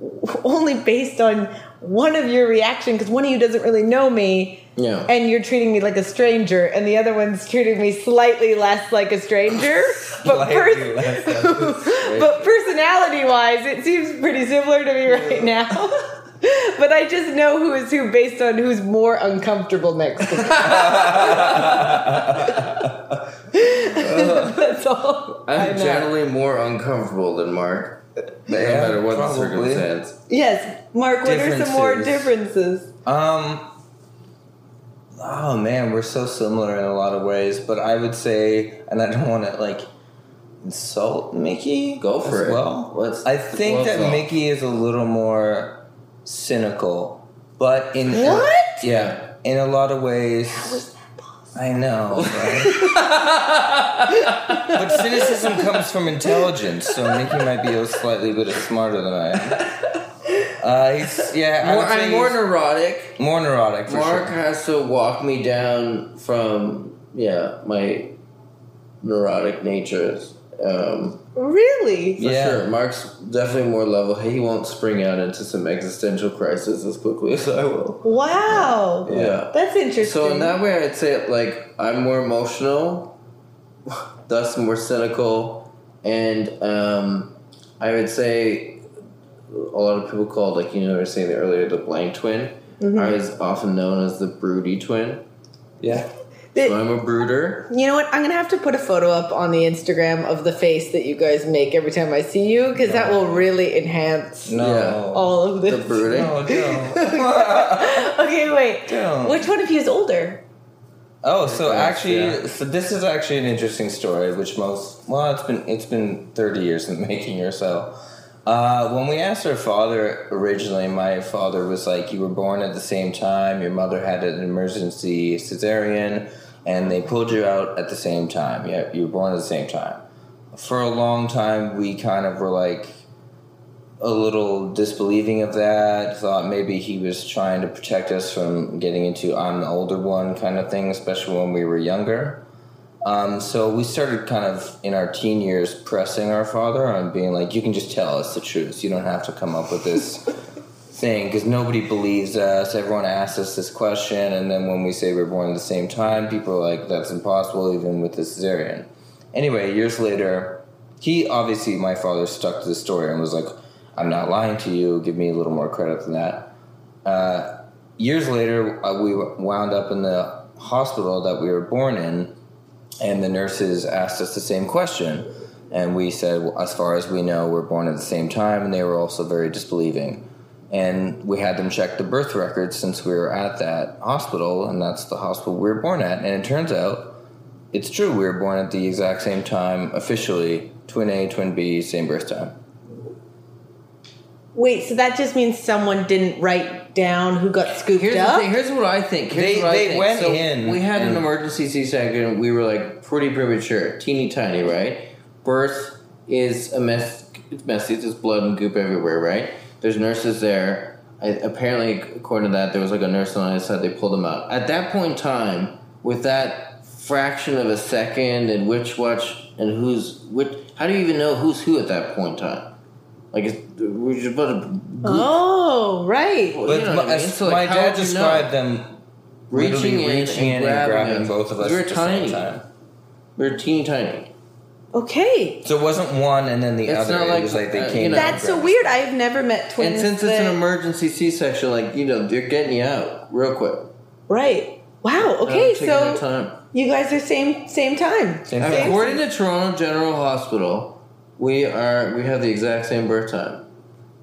only based on one of your reaction, because one of you doesn't really know me, yeah. and you're treating me like a stranger, and the other one's treating me slightly less like a stranger. but Slightly pers- less stranger. but personality wise, it seems pretty similar to me right now. but I just know who is who based on who's more uncomfortable next to me. That's all. I I'm know. generally more uncomfortable than Mark, no Yeah, matter what probably. the circumstance. Yes, Mark. What are some more Differences. differences? Um. Oh man, we're so similar in a lot of ways, but I would say, and I don't want to like insult Mickey. Go for as it. Well, Let's- I think let's that all. Mickey is a little more cynical, but in What? yeah, in a lot of ways. I know, right? but cynicism comes from intelligence, so Mickey might be a slightly bit smarter than I am. Uh, he's, yeah, More, I'm more neurotic. more neurotic for Mark sure. has to walk me down from yeah my neurotic natures. Um, Really? for Yeah. sure, Mark's definitely more level. He won't spring out into some existential crisis as quickly as I will. Wow. Yeah. That's interesting. So in that way, I'd say like I'm more emotional, thus more cynical, and um, I would say a lot of people called like you know we were saying earlier the blank twin. I was often known as the broody twin. Yeah. That- So I'm a brooder. You know what? I'm gonna have to put a photo up on the Instagram of the face that you guys make every time I see you, because that will really enhance No. All of this. The brooding. No, don't. okay, wait. Don't. Which one of you is older? oh, so Yes, actually, yeah. so this is actually an interesting story, which most well, it's been it's been thirty years in the making or so. Uh, when we asked our father originally, my father was like, "You were born at the same time. Your mother had an emergency cesarean, and they pulled you out at the same time. Yeah, you were born at the same time." For a long time, we kind of were like, a little disbelieving of that. Thought maybe he was trying to protect us from getting into I'm the older one kind of thing, especially when we were younger. Um, so we started kind of in our teen years pressing our father on being like, you can just tell us the truth. You don't have to come up with this thing because nobody believes us. Everyone asks us this question, and then when we say we're born at the same time, people are like, that's impossible, even with the cesarean. Anyway, years later, he obviously, my father stuck to the story and was like, I'm not lying to you. Give me a little more credit than that. Uh, years later, uh, we wound up in the hospital that we were born in, and the nurses asked us the same question. And we said, well, as far as we know, we're born at the same time, and they were also very disbelieving. And we had them check the birth records since we were at that hospital, and that's the hospital we were born at. And it turns out it's true, we were born at the exact same time, officially, twin A, twin B, same birth time. Wait, so that just means someone didn't write down who got scooped Here's up? the thing. Here's what I think. Here's They- what I they think. went So in We had an emergency C-section. We were like pretty premature, teeny tiny, right? Birth is a mess. It's messy. There's blood and goop everywhere, right? There's nurses there. I, apparently, according to that, there was like a nurse on his side. They pulled him out. At that point in time, with that fraction of a second and which watch and who's which, how do you even know who's who at that point in time? Like, it's, we're just about to. oh, right. Well, But you know my, I mean? So, like, my dad would you know? described them Reaching literally in reaching and in and grabbing grabbing both of us We were at the same time. We were teeny tiny. Okay. So it wasn't one and then the It's other. not it was like they uh, came. you know- That's so weird. I've never met twins. and since it's an emergency C-section, like you know, they're getting you out real quick. Right. Wow. Okay, so time. you guys are same same time. Same And thing. According to Toronto General Hospital, we are we have the exact same birth time,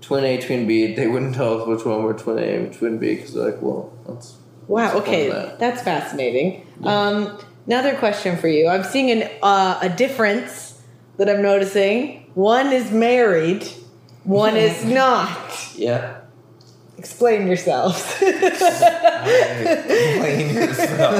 twin A, twin B. They wouldn't tell us which one were twin A and twin B because they're like, well, that's Wow. What's Okay, that? that's fascinating. Um, another question for you. I'm seeing an, uh, a difference that I'm noticing. One is married. One is not. Yeah. Explain yourselves. Explain yourself.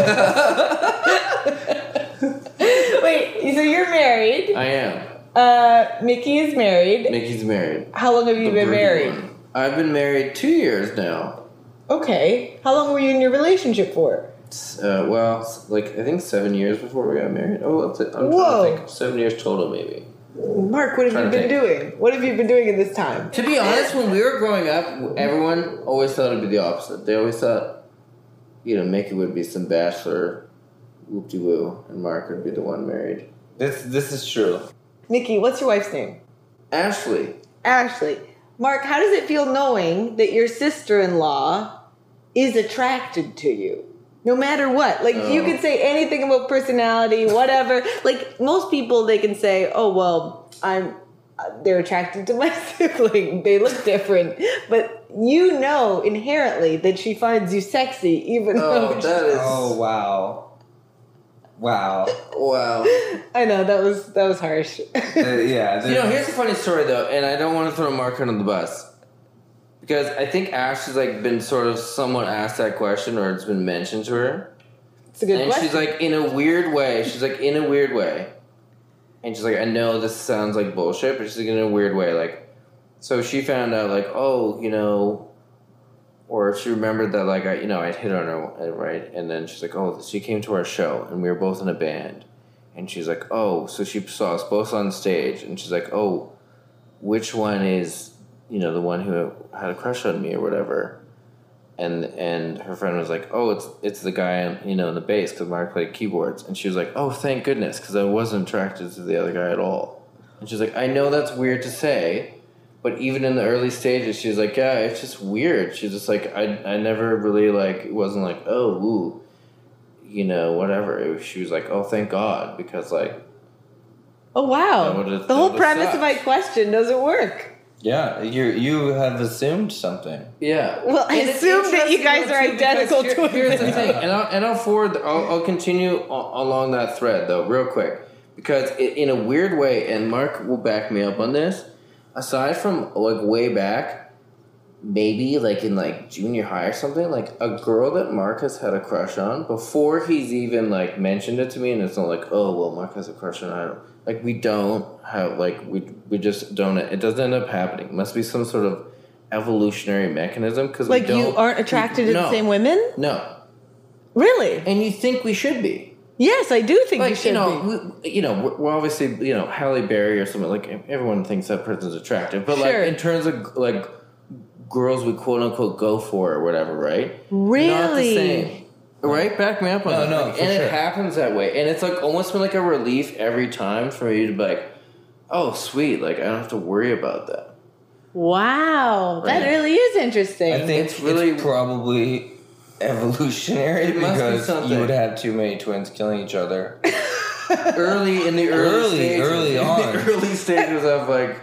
Wait. So you're married. I am. Uh, Mickey is married. Mickey's married. How long have you The been married? one. I've been married two years now. Okay. How long were you in your relationship for? Uh, well, like I think seven years before we got married. Oh, that's it. I'm Whoa. trying to think. Seven years total, maybe. Mark, what have you to been doing? What have you been doing in this time? To be honest, when we were growing up, everyone always thought it'd be the opposite. They always thought, you know, Mickey would be some bachelor, whoop de woo, and Mark would be the one married. this this is true. Mickey, what's your wife's name? Ashley, Ashley. Mark, how does it feel knowing that your sister in law is attracted to you? No matter what. Like, you Oh. could say anything about personality, whatever. like, most people, they can say, oh, well, I'm. uh, They're attracted to my sibling. They look different, but you know inherently that she finds you sexy, even oh, though that is Oh wow. Wow. wow. I know that was that was harsh. Uh, yeah. You know, here's a funny story though, and I don't want to throw Mark under the bus because I think Ash has like been sort of someone asked that question, or it's been mentioned to her. it's a good and question. she's like in a weird way she's like in a weird way and she's like i know this sounds like bullshit but she's like in a weird way like so she found out like oh you know or she remembered that like i you know i'd hit on her right and then she's like oh she came to our show and we were both in a band and she's like oh so she saw us both on stage and she's like oh which one is you know the one who had a crush on me or whatever and and her friend was like, "Oh, it's it's the guy you know in the bass because Mark played keyboards." And she was like, "Oh, thank goodness," because I wasn't attracted to the other guy at all. And she's like, "I know that's weird to say, but even in the early stages, she was like, yeah, it's just weird." She's just like, "I I never really like it wasn't like oh ooh, you know whatever." Was, she was like, "Oh, thank God," because like oh wow, the whole premise sucked. of my question doesn't work. Yeah. You you have assumed something. Yeah. Well, I assume that you guys are too, because identical here- twins. Here's the thing, and I'll, and I'll forward. I'll, I'll continue a- along that thread though, real quick, because it, in a weird way, and Mark will back me up on this. Aside from like way back, maybe like in like junior high or something, like a girl that Mark has had a crush on before he's even like mentioned it to me, and it's not like, oh well, Mark has a crush on I don't like we don't have like we we just don't. It doesn't end up happening. It must be some sort of evolutionary mechanism because Like you aren't attracted to the same women? No, Really? and you think we should be. Yes, I do think you Like should you know, be. we, you know, we're, we're obviously you know Halle Berry or something. Like everyone thinks that person's attractive, but Sure. like in terms of like girls we quote unquote go for or whatever, right? Not the Really? Same. Right, back me up on No, that. no, Like, for and sure. it happens that way, and it's like almost been like a relief every time for you to be like, "Oh, sweet! Like I don't have to worry about that." Wow, that really is interesting. I think It's it's really- really probably evolutionary It must be because something. you would have too many twins killing each other. Early in the early, Early, stages, early in on. the early stages of like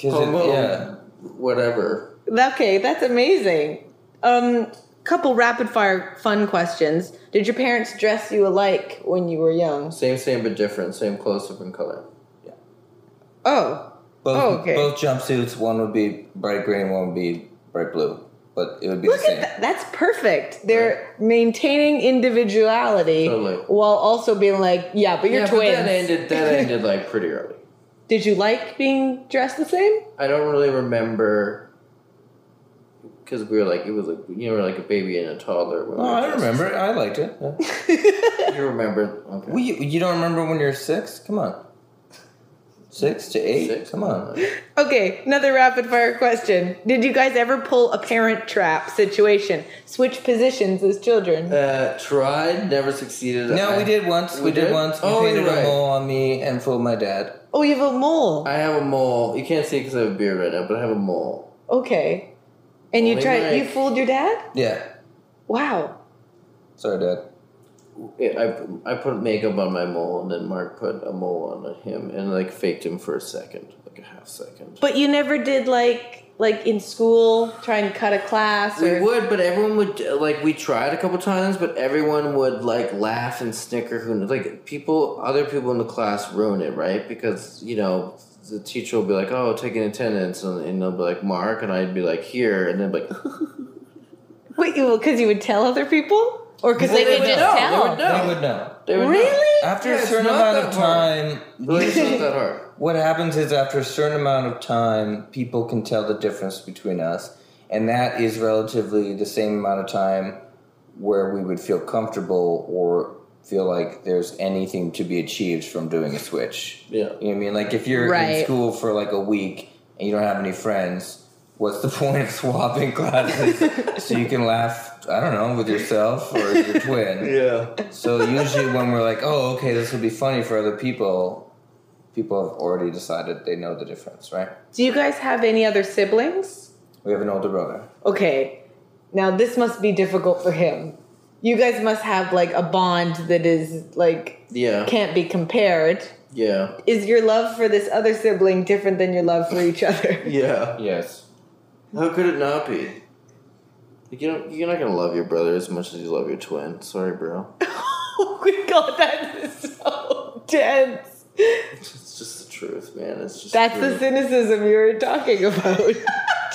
'Cause it- yeah. whatever. okay, that's amazing. Um, couple rapid fire fun questions. Did your parents dress you alike when you were young? Same, same, but different. Same clothes, different color. Yeah. Oh, Both, Oh, okay. both jumpsuits, one would be bright green, one would be bright blue. But it would be look the same. at that. That's perfect. They're maintaining individuality Totally. while also being like, yeah, but you're yeah, twins. but that ended. That ended like pretty early. Did you like being dressed the same? I don't really remember because we were like it was like you know like a baby and a toddler. When we Oh, were I dressed. remember. it. I liked it. Yeah. You remember? Okay. well, you, you don't remember when you're six? Come on. Six to eight? Six? Come on. Okay, another rapid fire question. Did you guys ever pull a parent trap situation? Switch positions as children? Uh, tried, never succeeded. No, I- we did once. We, We did? did? once. You Oh, painted you're a mole on me and fooled my dad. oh, you have a mole. I have a mole. You can't see because I have a beard right now, but I have a mole. Okay. And you Only tried, like- you fooled your dad? Yeah. Wow. Sorry, dad. I, I put makeup on my mole, and then Mark put a mole on him, and like faked him for a second. like a half second. But you never did like like in school try and cut a class We would, but everyone would like. We tried a couple times, but everyone would like laugh and snicker. Who like people, other people in the class ruin it, right? Because you know the teacher will be like, "Oh, taking attendance," and, and they'll be like, "Mark," and I'd be like, "Here," and then be like, Wait, because you would tell other people? Or because they Well, would they just would know, tell? they would know. They would know. They would know. Really? After Yeah, a it's certain not amount that of time, Really, it's not that hard. what happens is after a certain amount of time, people can tell the difference between us, and that is relatively the same amount of time where we would feel comfortable or feel like there's anything to be achieved from doing a switch. Yeah. You know what I mean? Like if you're Right. in school for like a week and you don't have any friends, what's the point of swapping classes so you can laugh? I don't know with yourself or your twin. Yeah. So usually when we're like, oh, okay, this will be funny for other people, people have already decided they know the difference, right? Do you guys have any other siblings? We have an older brother. Okay. Now this must be difficult for him. You guys must have like a bond that is like Yeah. can't be compared. Yeah. Is your love for this other sibling different than your love for each other? Yeah. Yes. How could it not be? Like, You don't, you're not gonna love your brother as much as you love your twin. Sorry, bro. oh my god, that is so dense. It's just the truth, man. It's just That's the truth. cynicism you were talking about.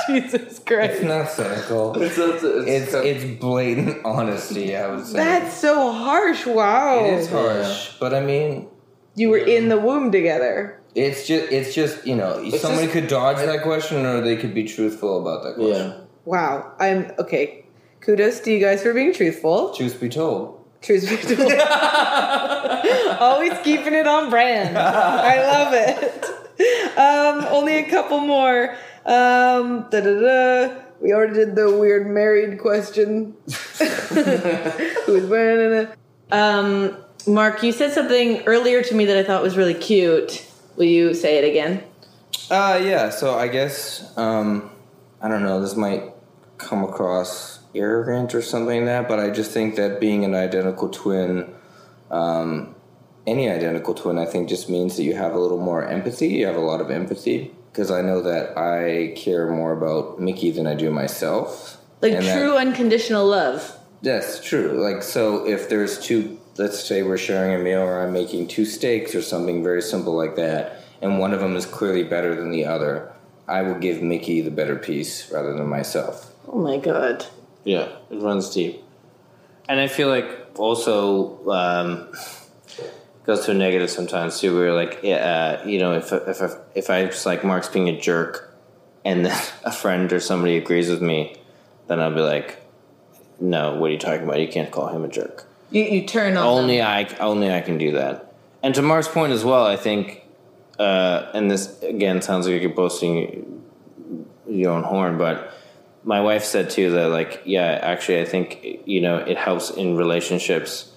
Jesus Christ. It's not cynical. It's, it's, It's it's blatant honesty, I would say. That's so harsh. Wow. it is harsh, but I mean, You were in the womb together. it's just it's just you know It's somebody just- could dodge that question or they could be truthful about that question. yeah. Wow. I'm okay. Kudos to you guys for being truthful. Truth be told, Truth be told. Always keeping it on brand. I love it. Um, only a couple more. Um, da-da-da. We already did the weird married question. Who's wearing it? Um, Mark, you said something earlier to me that I thought was really cute. Will you say it again? Uh, yeah. So I guess um, I don't know. This might come across arrogant or something like that, but I just think that being an identical twin, um, any identical twin, I think just means that you have a little more empathy. You have a lot of empathy because I know that I care more about Mickey than I do myself. Like And that- true unconditional love. Yes, true. Like, so if there's two, let's say we're sharing a meal or I'm making two steaks or something very simple like that, and one of them is clearly better than the other, I will give Mickey the better piece rather than myself. Oh my god. Yeah. It runs deep. And I feel like also um, goes to a negative sometimes too. Where like, yeah, uh, you know, if if if, if I just like Mark's being a jerk, and then a friend or somebody agrees with me, then I'll be like, no, what are you talking about? You can't call him a jerk. You, you turn on Only them. I only I can do that. And to Mark's point as well, I think, uh, and this again sounds like you're boasting your own horn, but my wife said too that like yeah, actually I think you know it helps in relationships,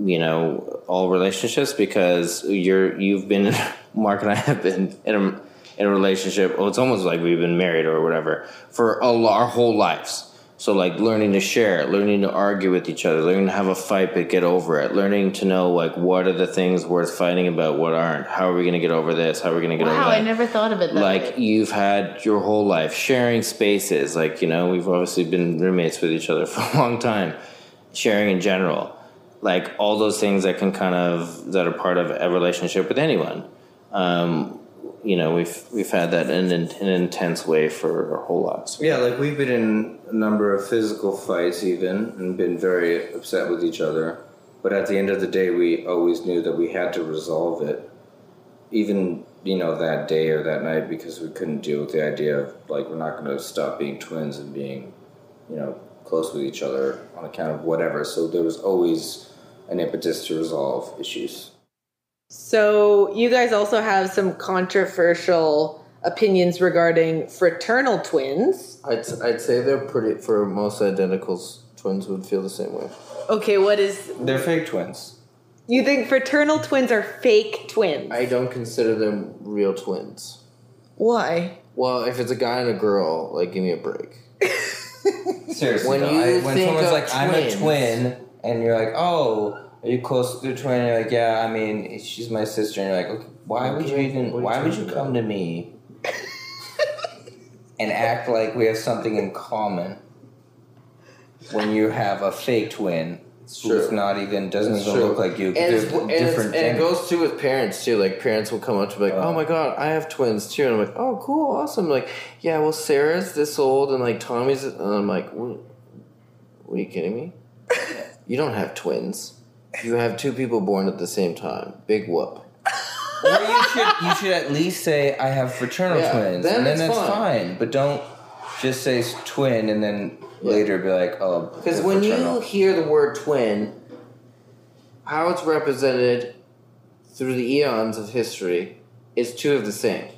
you know, all relationships because you're you've been Mark and I have been in a in a relationship. Well, it's almost like we've been married or whatever for a, our whole lives. So like learning to share, learning to argue with each other, learning to have a fight but get over it, learning to know like what are the things worth fighting about, what aren't. How are we going to get over this? How are we going to get over Wow, that? I never thought of it that like way. you've had your whole life sharing spaces like you know we've obviously been roommates with each other for a long time sharing in general like all those things that can kind of that are part of a relationship with anyone um, you know we've we've had that in, in an intense way for a whole lives Yeah, like we've been in a number of physical fights even and been very upset with each other. But at the end of the day, we always knew that we had to resolve it. Even, you know, that day or that night because we couldn't deal with the idea of, like, we're not going to stop being twins and being, you know, close with each other on account of whatever. So there was always an impetus to resolve issues. So you guys also have some controversial opinions regarding fraternal twins. I'd, I'd say they're pretty for most identicals twins would feel the same way Okay, what is They're fake twins. you think fraternal twins are fake twins? i don't consider them real twins Why? well if it's a guy and a girl like give me a break Seriously, When though, you I, when think someone's of like, "I'm a twin," and you're like, "Oh," Are you close to the twin? And you're like, yeah. I mean, she's my sister. And you're like, okay, why would you even? what are you Why would you come to me and act like we have something in common when you have a fake twin who's not even doesn't even look like you. And, they're it's, and, it's, different and it goes too with parents too. Like parents will come up to me like, Oh. "Oh my god, I have twins too," and I'm like, "Oh, cool, awesome." Like, yeah, well, Sarah's this old, and like Tommy's, and I'm like, "What? What are you kidding me? you don't have twins. You have two people born at the same time. Big whoop." or you should you should at least say I have fraternal Yeah, twins, then and then that's fine. fine. But don't just say twin and then later be like, oh, Because when fraternal. you hear the word twin, how it's represented through the eons of history is two of the same.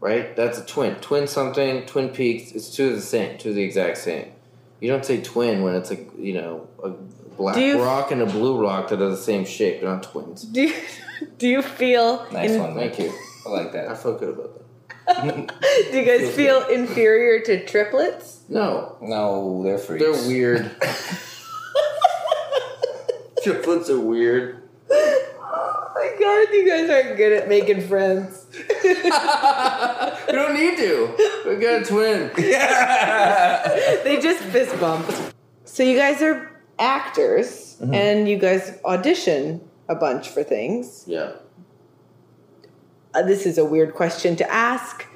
Right? That's a twin. Twin something, Twin Peaks, it's two of the same, two of the exact same. You don't say twin when it's like, you know, a black you- rock and a blue rock that are the same shape. They're not twins. Do you, do you feel nice in- one, Thank you. I like that. I feel good about that. Do you guys feel inferior to triplets? No, No, they're freaks. they're weird. Triplets are weird. Oh my god, you guys aren't good at making friends. We don't need to. We got a twin. they just fist bump. So you guys are actors and you guys audition a bunch for things. Yeah. Uh, this is a weird question to ask.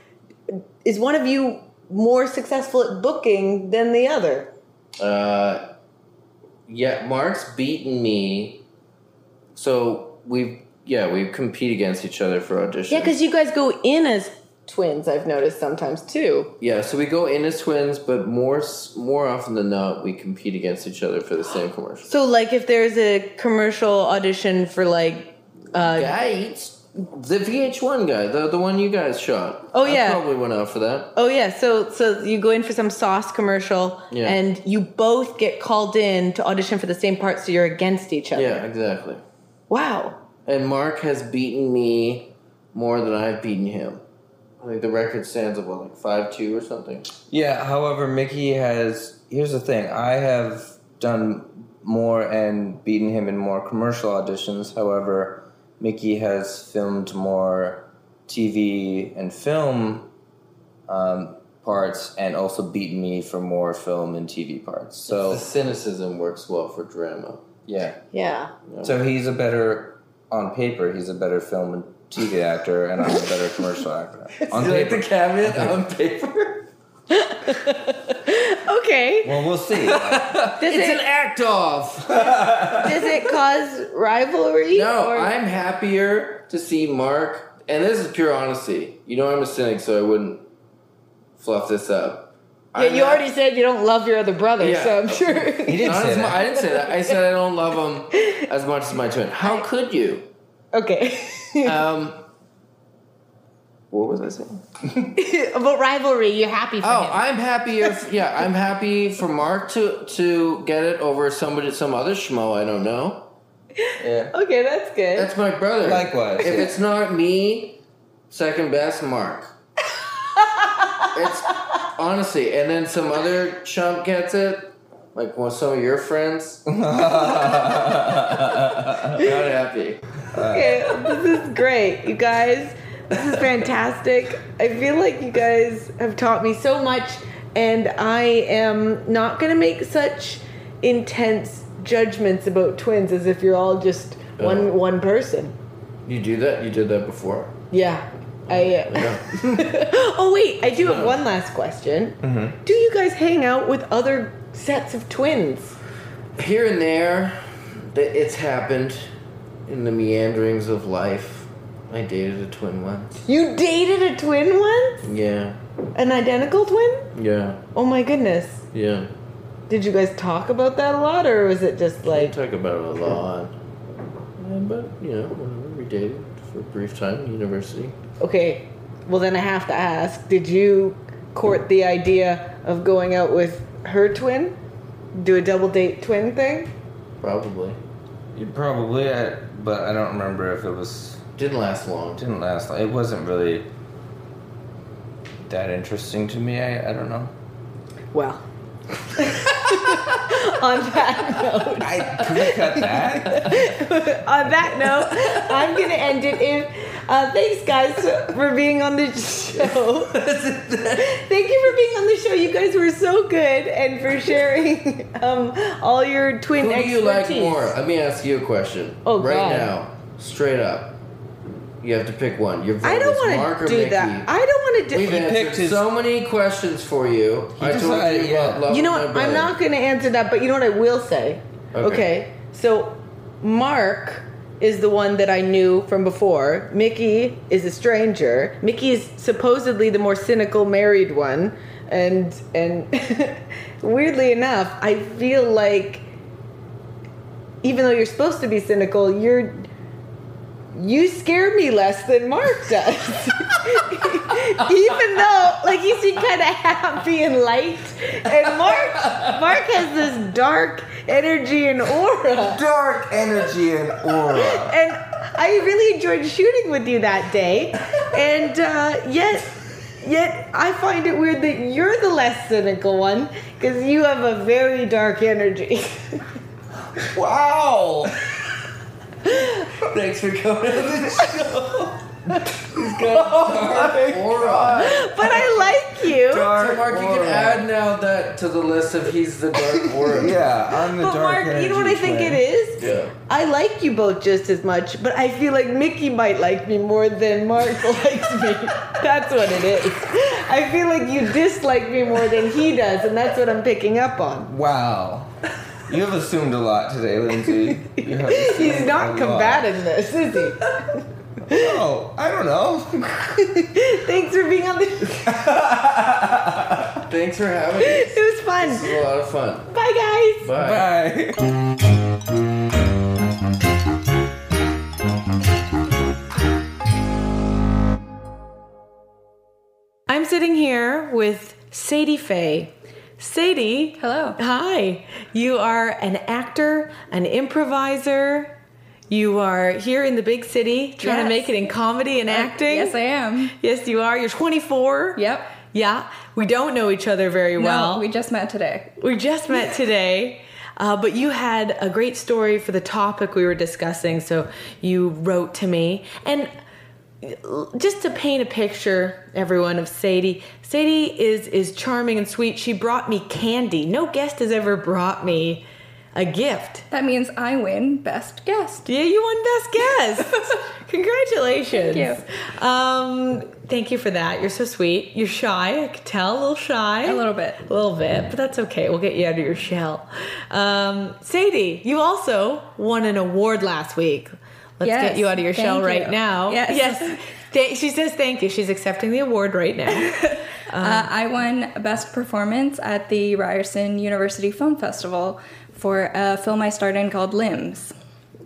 Is one of you more successful at booking than the other? Uh, yeah, Mark's beaten me. So we've yeah, we compete against each other for auditions. Yeah, because you guys go in as twins. I've noticed sometimes too. yeah, so we go in as twins, but more more often than not, we compete against each other for the same commercial. So, like, if there's a commercial audition for like, uh, Guys, the VH1 guy, the the one you guys shot. Oh, I yeah. probably went out for that. oh yeah, so so you go in for some sauce commercial, Yeah. and you both get called in to audition for the same part, so you're against each other. Yeah, exactly. Wow. And Mark has beaten me more than I've beaten him. I think the record stands at what, like five two or something. Yeah, however, Mickey has. Here's the thing I have done more and beaten him in more commercial auditions. However, Mickey has filmed more TV and film um, parts and also beaten me for more film and TV parts. the So, cynicism works well for drama. yeah. Yeah. So he's a better, on paper, he's a better film and TV actor, and I'm a better commercial actor. On paper. cabinet on paper? Okay. Well, we'll see. Does It's it an act off. does it cause rivalry? No, or- I'm happier to see Mark, and this is pure honesty. You know I'm a cynic, so I wouldn't fluff this up. Yeah, I'm you hap- already said you don't love your other brother, Yeah. so I'm sure. He didn't Not say as mu- that. I didn't say that. I said I don't love him as much as my twin. How could you? okay. Um, what was I saying? About rivalry, you're happy for Oh, him. I'm happy if yeah, I'm happy for Mark to to get it over somebody some other schmo I don't know. yeah. okay, that's good. That's my brother. Likewise, If yeah. it's not me, second best Mark. it's honestly, and then some other chump gets it, like one some of your friends. Not happy. okay, this is great, you guys. This is fantastic. I feel like you guys have taught me so much, and I am not going to make such intense judgments about twins as if you're all just one one person. You do that? You did that before. Yeah. I, uh, Yeah. oh wait, I do have one last question. Do you guys hang out with other sets of twins? Here and there, th- it's happened in the meanderings of life. I dated a twin once. You dated a twin once? Yeah, An identical twin? yeah, Oh my goodness. yeah. Did you guys talk about that a lot, or was it just like? We talk about it a lot. Yeah, but, you know, whenever we dated for a brief time in university. okay, well then I have to ask, did you court the idea of going out with her twin? Do a double date twin thing? Probably. You probably, I, but I don't remember if it was. Didn't last long. Didn't last. long. It wasn't really that interesting to me. I, I don't know. Well. on that note, I could we cut that. on that note, I'm gonna end it. If uh, thanks, guys, for being on the show. Thank you for being on the show. You guys were so good, and for sharing um, all your twin Who do you expertise. like more? Let me ask you a question. Oh, right God. now, straight up. You have to pick one. Your vote I don't want to do Mickey. that. I don't want to We've do. answered picked his- so many questions for you. He I told decided, you about yeah. love You know what? I'm not going to answer that, but you know what I will say. Okay. Okay. So, Mark is the one that I knew from before. Mickey is a stranger. Mickey is supposedly the more cynical married one, and and weirdly enough, I feel like even though you're supposed to be cynical, you're you scare me less than Mark does. Even though, like, you seem kind of happy and light, and Mark, Mark has this dark energy and aura. Dark energy and aura. And I really enjoyed shooting with you that day, and uh, yet, yet I find it weird that you're the less cynical one because you have a very dark energy. Wow. Thanks for coming on the show. He's got dark aura. but I like you. So Dark Mark, you can add now that to the list of he's the dark aura. Yeah, I'm the But dark Mark, you know what I think twin. it is? Yeah. I like you both just as much, but I feel like Mickey might like me more than Mark likes me. That's what it is. I feel like you dislike me more than he does, and that's what I'm picking up on. Wow. You have assumed a lot today, Lindsay. You have He's not a lot. combating this, is he? Oh, I don't know. Thanks for being on the. Thanks for having me. It was This fun. is a lot of fun. Bye, guys. Bye. Bye. I'm sitting here with Sadie Fay. Sadie. Hello. Hi. You are an actor, an improviser. You are here in the big city trying to make it in comedy and acting. Yes, I am. Yes, you are. You're 24. Yep. Yeah. We don't know each other very well. no, we just met today. We just met today. Uh, but you had a great story for the topic we were discussing, so you wrote to me. And just to paint a picture, everyone, of Sadie, Sadie is is charming and sweet. She brought me candy. No guest has ever brought me a gift. That means I win best guest. Yeah, you won best guest. Congratulations. Thank Um, thank you for that. You're so sweet. You're shy. I could tell a little shy. A little bit. A little bit, but that's okay. We'll get you out of your shell. Um, Sadie, you also won an award last week. Let's Yes, get you out of your shell right now. Yes. Yes. Th- she says thank you. She's accepting the award right now. uh, I won best performance at the Ryerson University Film Festival for a film I starred in called Limbs.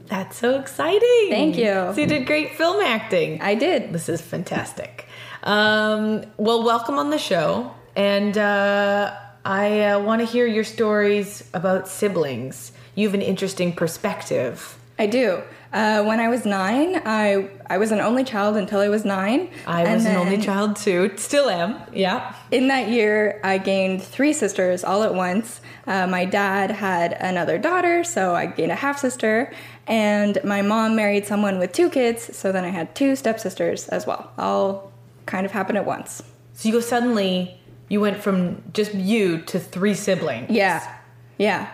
That's so exciting. Thank you. So you did great film acting. I did. This is fantastic. Um, well, welcome on the show. And uh, I uh, want to hear your stories about siblings. You have an interesting perspective. I do. Uh, when I was nine, I I was an only child until I was nine. I and was an only child too. Still am. Yeah. In that year, I gained three sisters all at once. Uh, my dad had another daughter, so I gained a half sister. And my mom married someone with two kids, so then I had two stepsisters as well. All kind of happened at once. So you go suddenly, you went from just you to three siblings. Yeah. Yeah.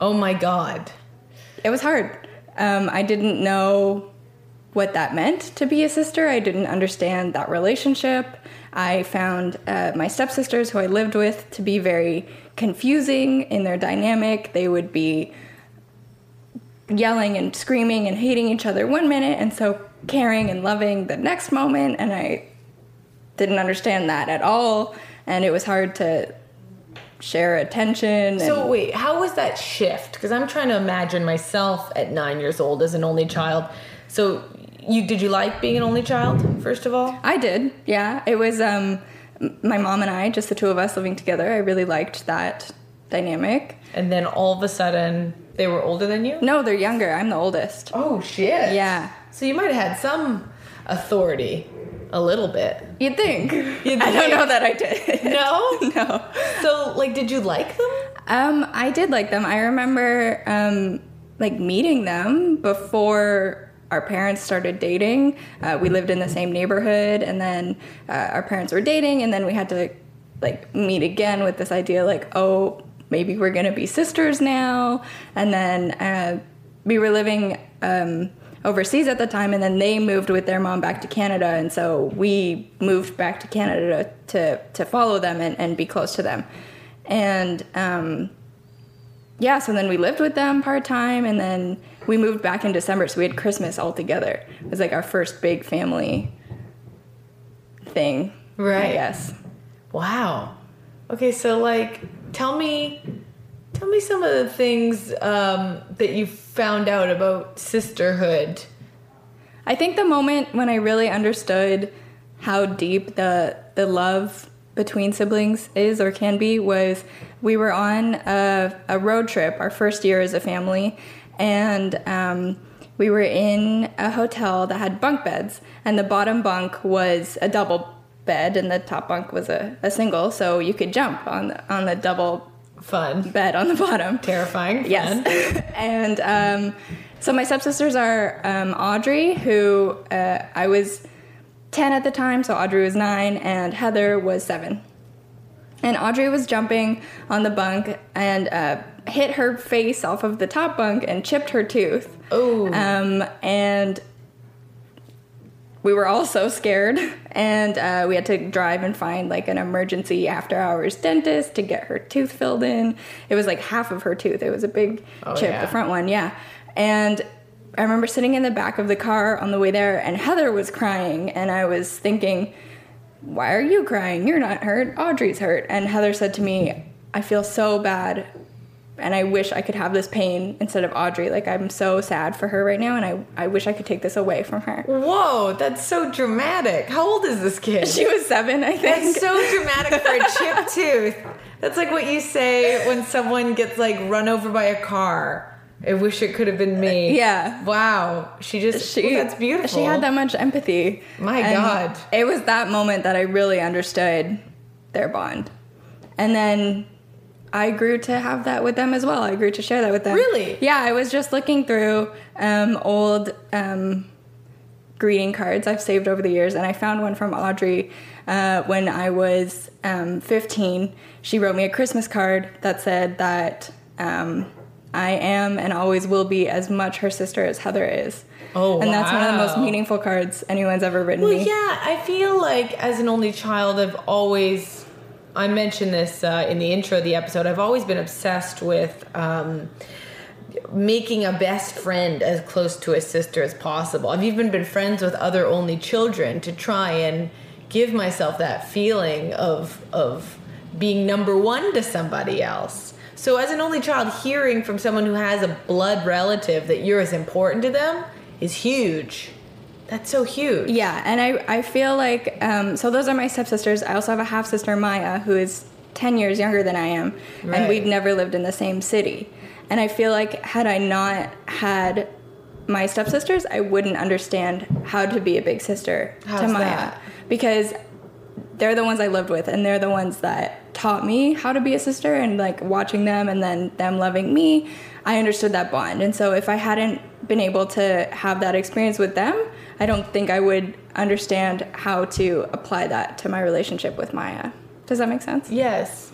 Oh my God. It was hard. Um, I didn't know what that meant to be a sister. I didn't understand that relationship. I found uh, my stepsisters, who I lived with, to be very confusing in their dynamic. They would be yelling and screaming and hating each other one minute, and so caring and loving the next moment. And I didn't understand that at all. And it was hard to share attention. So wait, how was that shift? Because I'm trying to imagine myself at nine years old as an only child. So you did you like being an only child first of all? I did. Yeah, it was um, my mom and I, just the two of us living together. I really liked that dynamic. And then all of a sudden they were older than you. No, they're younger. I'm the oldest. Oh shit. Yeah, So you might have had some authority, a little bit. you'd think. You'd I don't know that I did. No. no. So like, did you like them? Um, I did like them. I remember um, like meeting them before our parents started dating. Uh, we lived in the same neighborhood, and then uh, our parents were dating, and then we had to like meet again with this idea like, oh, maybe we're gonna be sisters now. And then uh, we were living um, overseas at the time, and then they moved with their mom back to Canada, and so we moved back to Canada to to, follow them and, and be close to them. And um, yeah, so then we lived with them part time, and then we moved back in December, so we had Christmas all together. It was like our first big family thing, Right. yes Wow. Okay, so like, tell me, tell me some of the things um, that you found out about sisterhood. I think the moment when I really understood how deep the the love between siblings is or can be was we were on a, a road trip our first year as a family and um, we were in a hotel that had bunk beds and the bottom bunk was a double bed and the top bunk was a, a single so you could jump on on the double Fun, bed on the bottom terrifying. Yes. and um, so my stepsisters are um, Audrey, who uh, I was 10 at the time, so Audrey was 9, and Heather was 7. And Audrey was jumping on the bunk and uh, hit her face off of the top bunk and chipped her tooth. Oh. Um, and we were all so scared, and uh, we had to drive and find like an emergency after hours dentist to get her tooth filled in. It was like half of her tooth. It was a big Oh, chip, yeah. the front one, yeah. And I remember sitting in the back of the car on the way there, and Heather was crying, and I was thinking, why are you crying? You're not hurt. Audrey's hurt. And Heather said to me, I feel so bad and I wish I could have this pain instead of Audrey. Like I'm so sad for her right now and I, I wish I could take this away from her. Whoa, that's so dramatic. How old is this kid? She was seven, I think. That's so dramatic for a chipped tooth. That's like what you say when someone gets like run over by a car. I wish it could have been me. Uh, yeah. Wow. She just. she, well, that's beautiful. She had that much empathy. My And God. It was that moment that I really understood their bond. And then I grew to have that with them as well. I grew to share that with them. Really? Yeah, I was just looking through um, old um, greeting cards I've saved over the years, and I found one from Audrey uh, when I was um, 15. She wrote me a Christmas card that said that um, I am and always will be as much her sister as Heather is. Oh, And that's one of the most meaningful cards anyone's ever written Well, me. yeah, I feel like as an only child, I've always, I mentioned this uh, in the intro of the episode, I've always been obsessed with um, making a best friend as close to a sister as possible. I've even been friends with other only children to try and give myself that feeling of, of being number one to somebody else. So, as an only child, hearing from someone who has a blood relative that you're as important to them is huge. That's so huge. Yeah, and I, I feel like um, so those are my stepsisters. I also have a half sister Maya who is ten years younger than I am, Right. and we'd never lived in the same city. And I feel like had I not had my stepsisters, I wouldn't understand how to be a big sister How's to Maya that? because they're the ones I lived with, and they're the ones that taught me how to be a sister. And like watching them, and then them loving me, I understood that bond. And so if I hadn't been able to have that experience with them, I don't think I would understand how to apply that to my relationship with Maya. Does that make sense? Yes.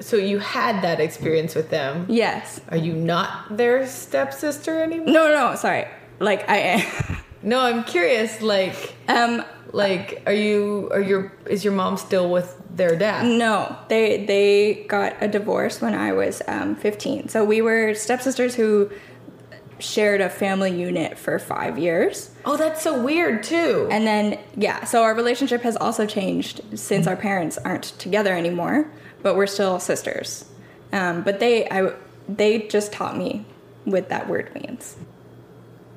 So you had that experience with them. Yes. Are you not their stepsister anymore? No, no, sorry. Like I am. No, I'm curious. Like, um, like, are you? Are your? Is your mom still with their dad? No, they they got a divorce when I was um, 15. So we were stepsisters who shared a family unit for five years. Oh, that's so weird too. And then, yeah, so our relationship has also changed since our parents aren't together anymore, but we're still sisters. Um, but they, I, they just taught me what that word means.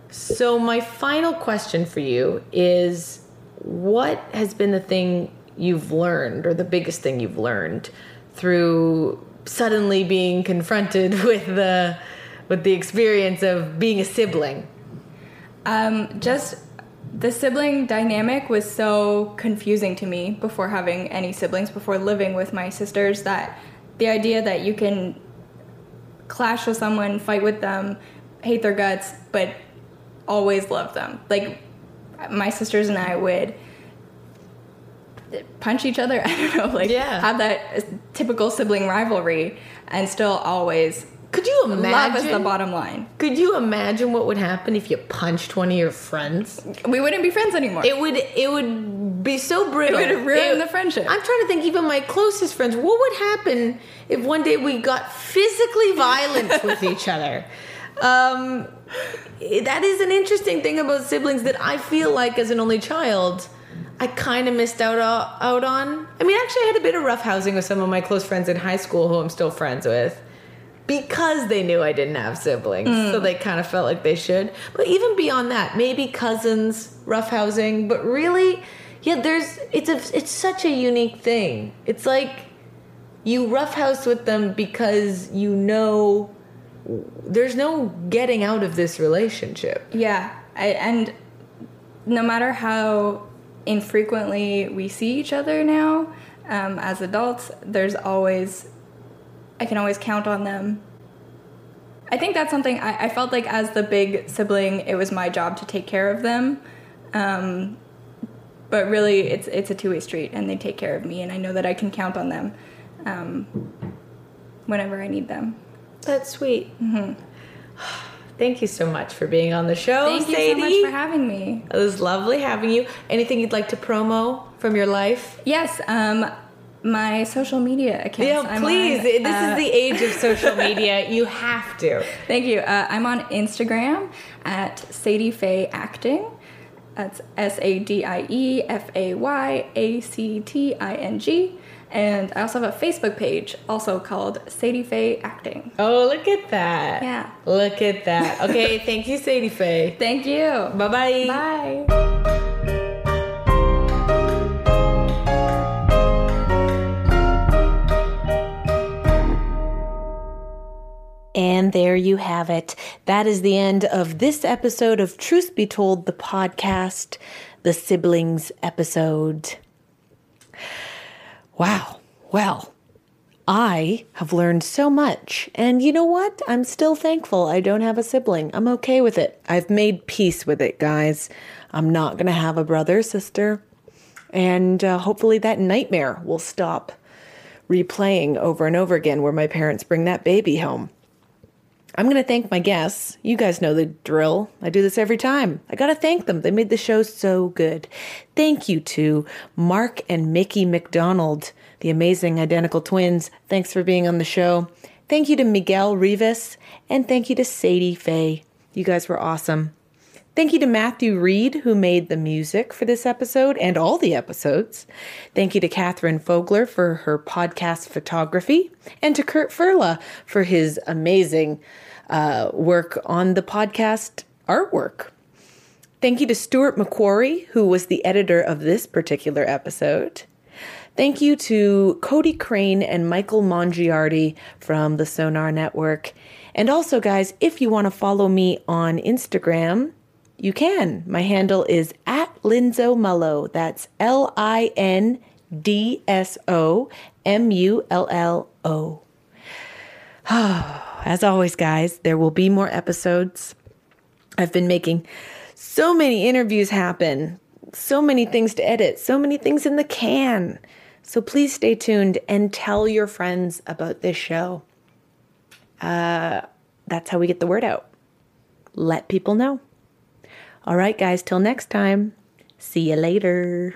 So my final question for you is, what has been the thing you've learned, or the biggest thing you've learned, through suddenly being confronted with the with the experience of being a sibling? Um, just the sibling dynamic was so confusing to me before having any siblings, before living with my sisters, that the idea that you can clash with someone, fight with them, hate their guts, but always love them. Like my sisters and I would punch each other. I don't know, like Yeah. have that typical sibling rivalry, and still always Could you imagine? love is the bottom line. Could you imagine what would happen if you punched one of your friends? We wouldn't be friends anymore. It would it would be so brittle. It would ruin the friendship. I'm trying to think even my closest friends, what would happen if one day we got physically violent with each other? Um that is an interesting thing about siblings that I feel like as an only child I kind of missed out out on. I mean, actually, I had a bit of rough housing with some of my close friends in high school who I'm still friends with because they knew I didn't have siblings. So they kind of felt like they should. But even beyond that, maybe cousins, rough housing, but really, yeah, there's it's a it's such a unique thing. It's like you roughhouse with them because you know there's no getting out of this relationship. Yeah, I, and no matter how infrequently we see each other now um, as adults, there's always, I can always count on them. I think that's something I, I felt like as the big sibling, it was my job to take care of them. Um, but really, it's it's a two way street, and they take care of me, and I know that I can count on them um, whenever I need them. That's sweet. Thank you so much for being on the show, Thank you so much for having me. It was lovely having you. Anything you'd like to promo from your life? Yes, um, my social media accounts. Yeah, I'm please. on, this uh, is the age of social media. You have to. Thank you. Uh, I'm on Instagram at Sadie Fay Acting. That's S A D I E F A Y A C T I N G. And I also have a Facebook page, also called Sadie Fay Acting. Oh, look at that. Yeah. Look at that. Okay, thank you, Sadie Fay. Thank you. Bye-bye. Bye. And there you have it. That is the end of this episode of Truth Be Told, the podcast, the siblings episode. Wow. Well, I have learned so much. And you know what? I'm still thankful I don't have a sibling. I'm okay with it. I've made peace with it, guys. I'm not going to have a brother sister. And uh, hopefully that nightmare will stop replaying over and over again where my parents bring that baby home. I'm going to thank my guests. You guys know the drill. I do this every time. I got to thank them. They made the show so good. Thank you to Mark and Mickey MacDonald, the amazing identical twins. Thanks for being on the show. Thank you to Miguel Rivas, and thank you to Sadie Fay. You guys were awesome. Thank you to Matthew Reed, who made the music for this episode and all the episodes. Thank you to Catherine Fogler for her podcast photography, and to Kurt Furla for his amazing uh, work on the podcast artwork. Thank you to Stuart McQuarrie, who was the editor of this particular episode. Thank you to Cody Crane and Michael Mongiardi from the Sonar Network. And also, guys, if you want to follow me on Instagram, you can. My handle is at Lindso Mullo. That's L I N D S O M U L L O. As always, guys, there will be more episodes. I've been making so many interviews happen, so many things to edit, so many things in the can. So please stay tuned and tell your friends about this show. Uh, that's how we get the word out. Let people know. All right, guys, till next time. See you later.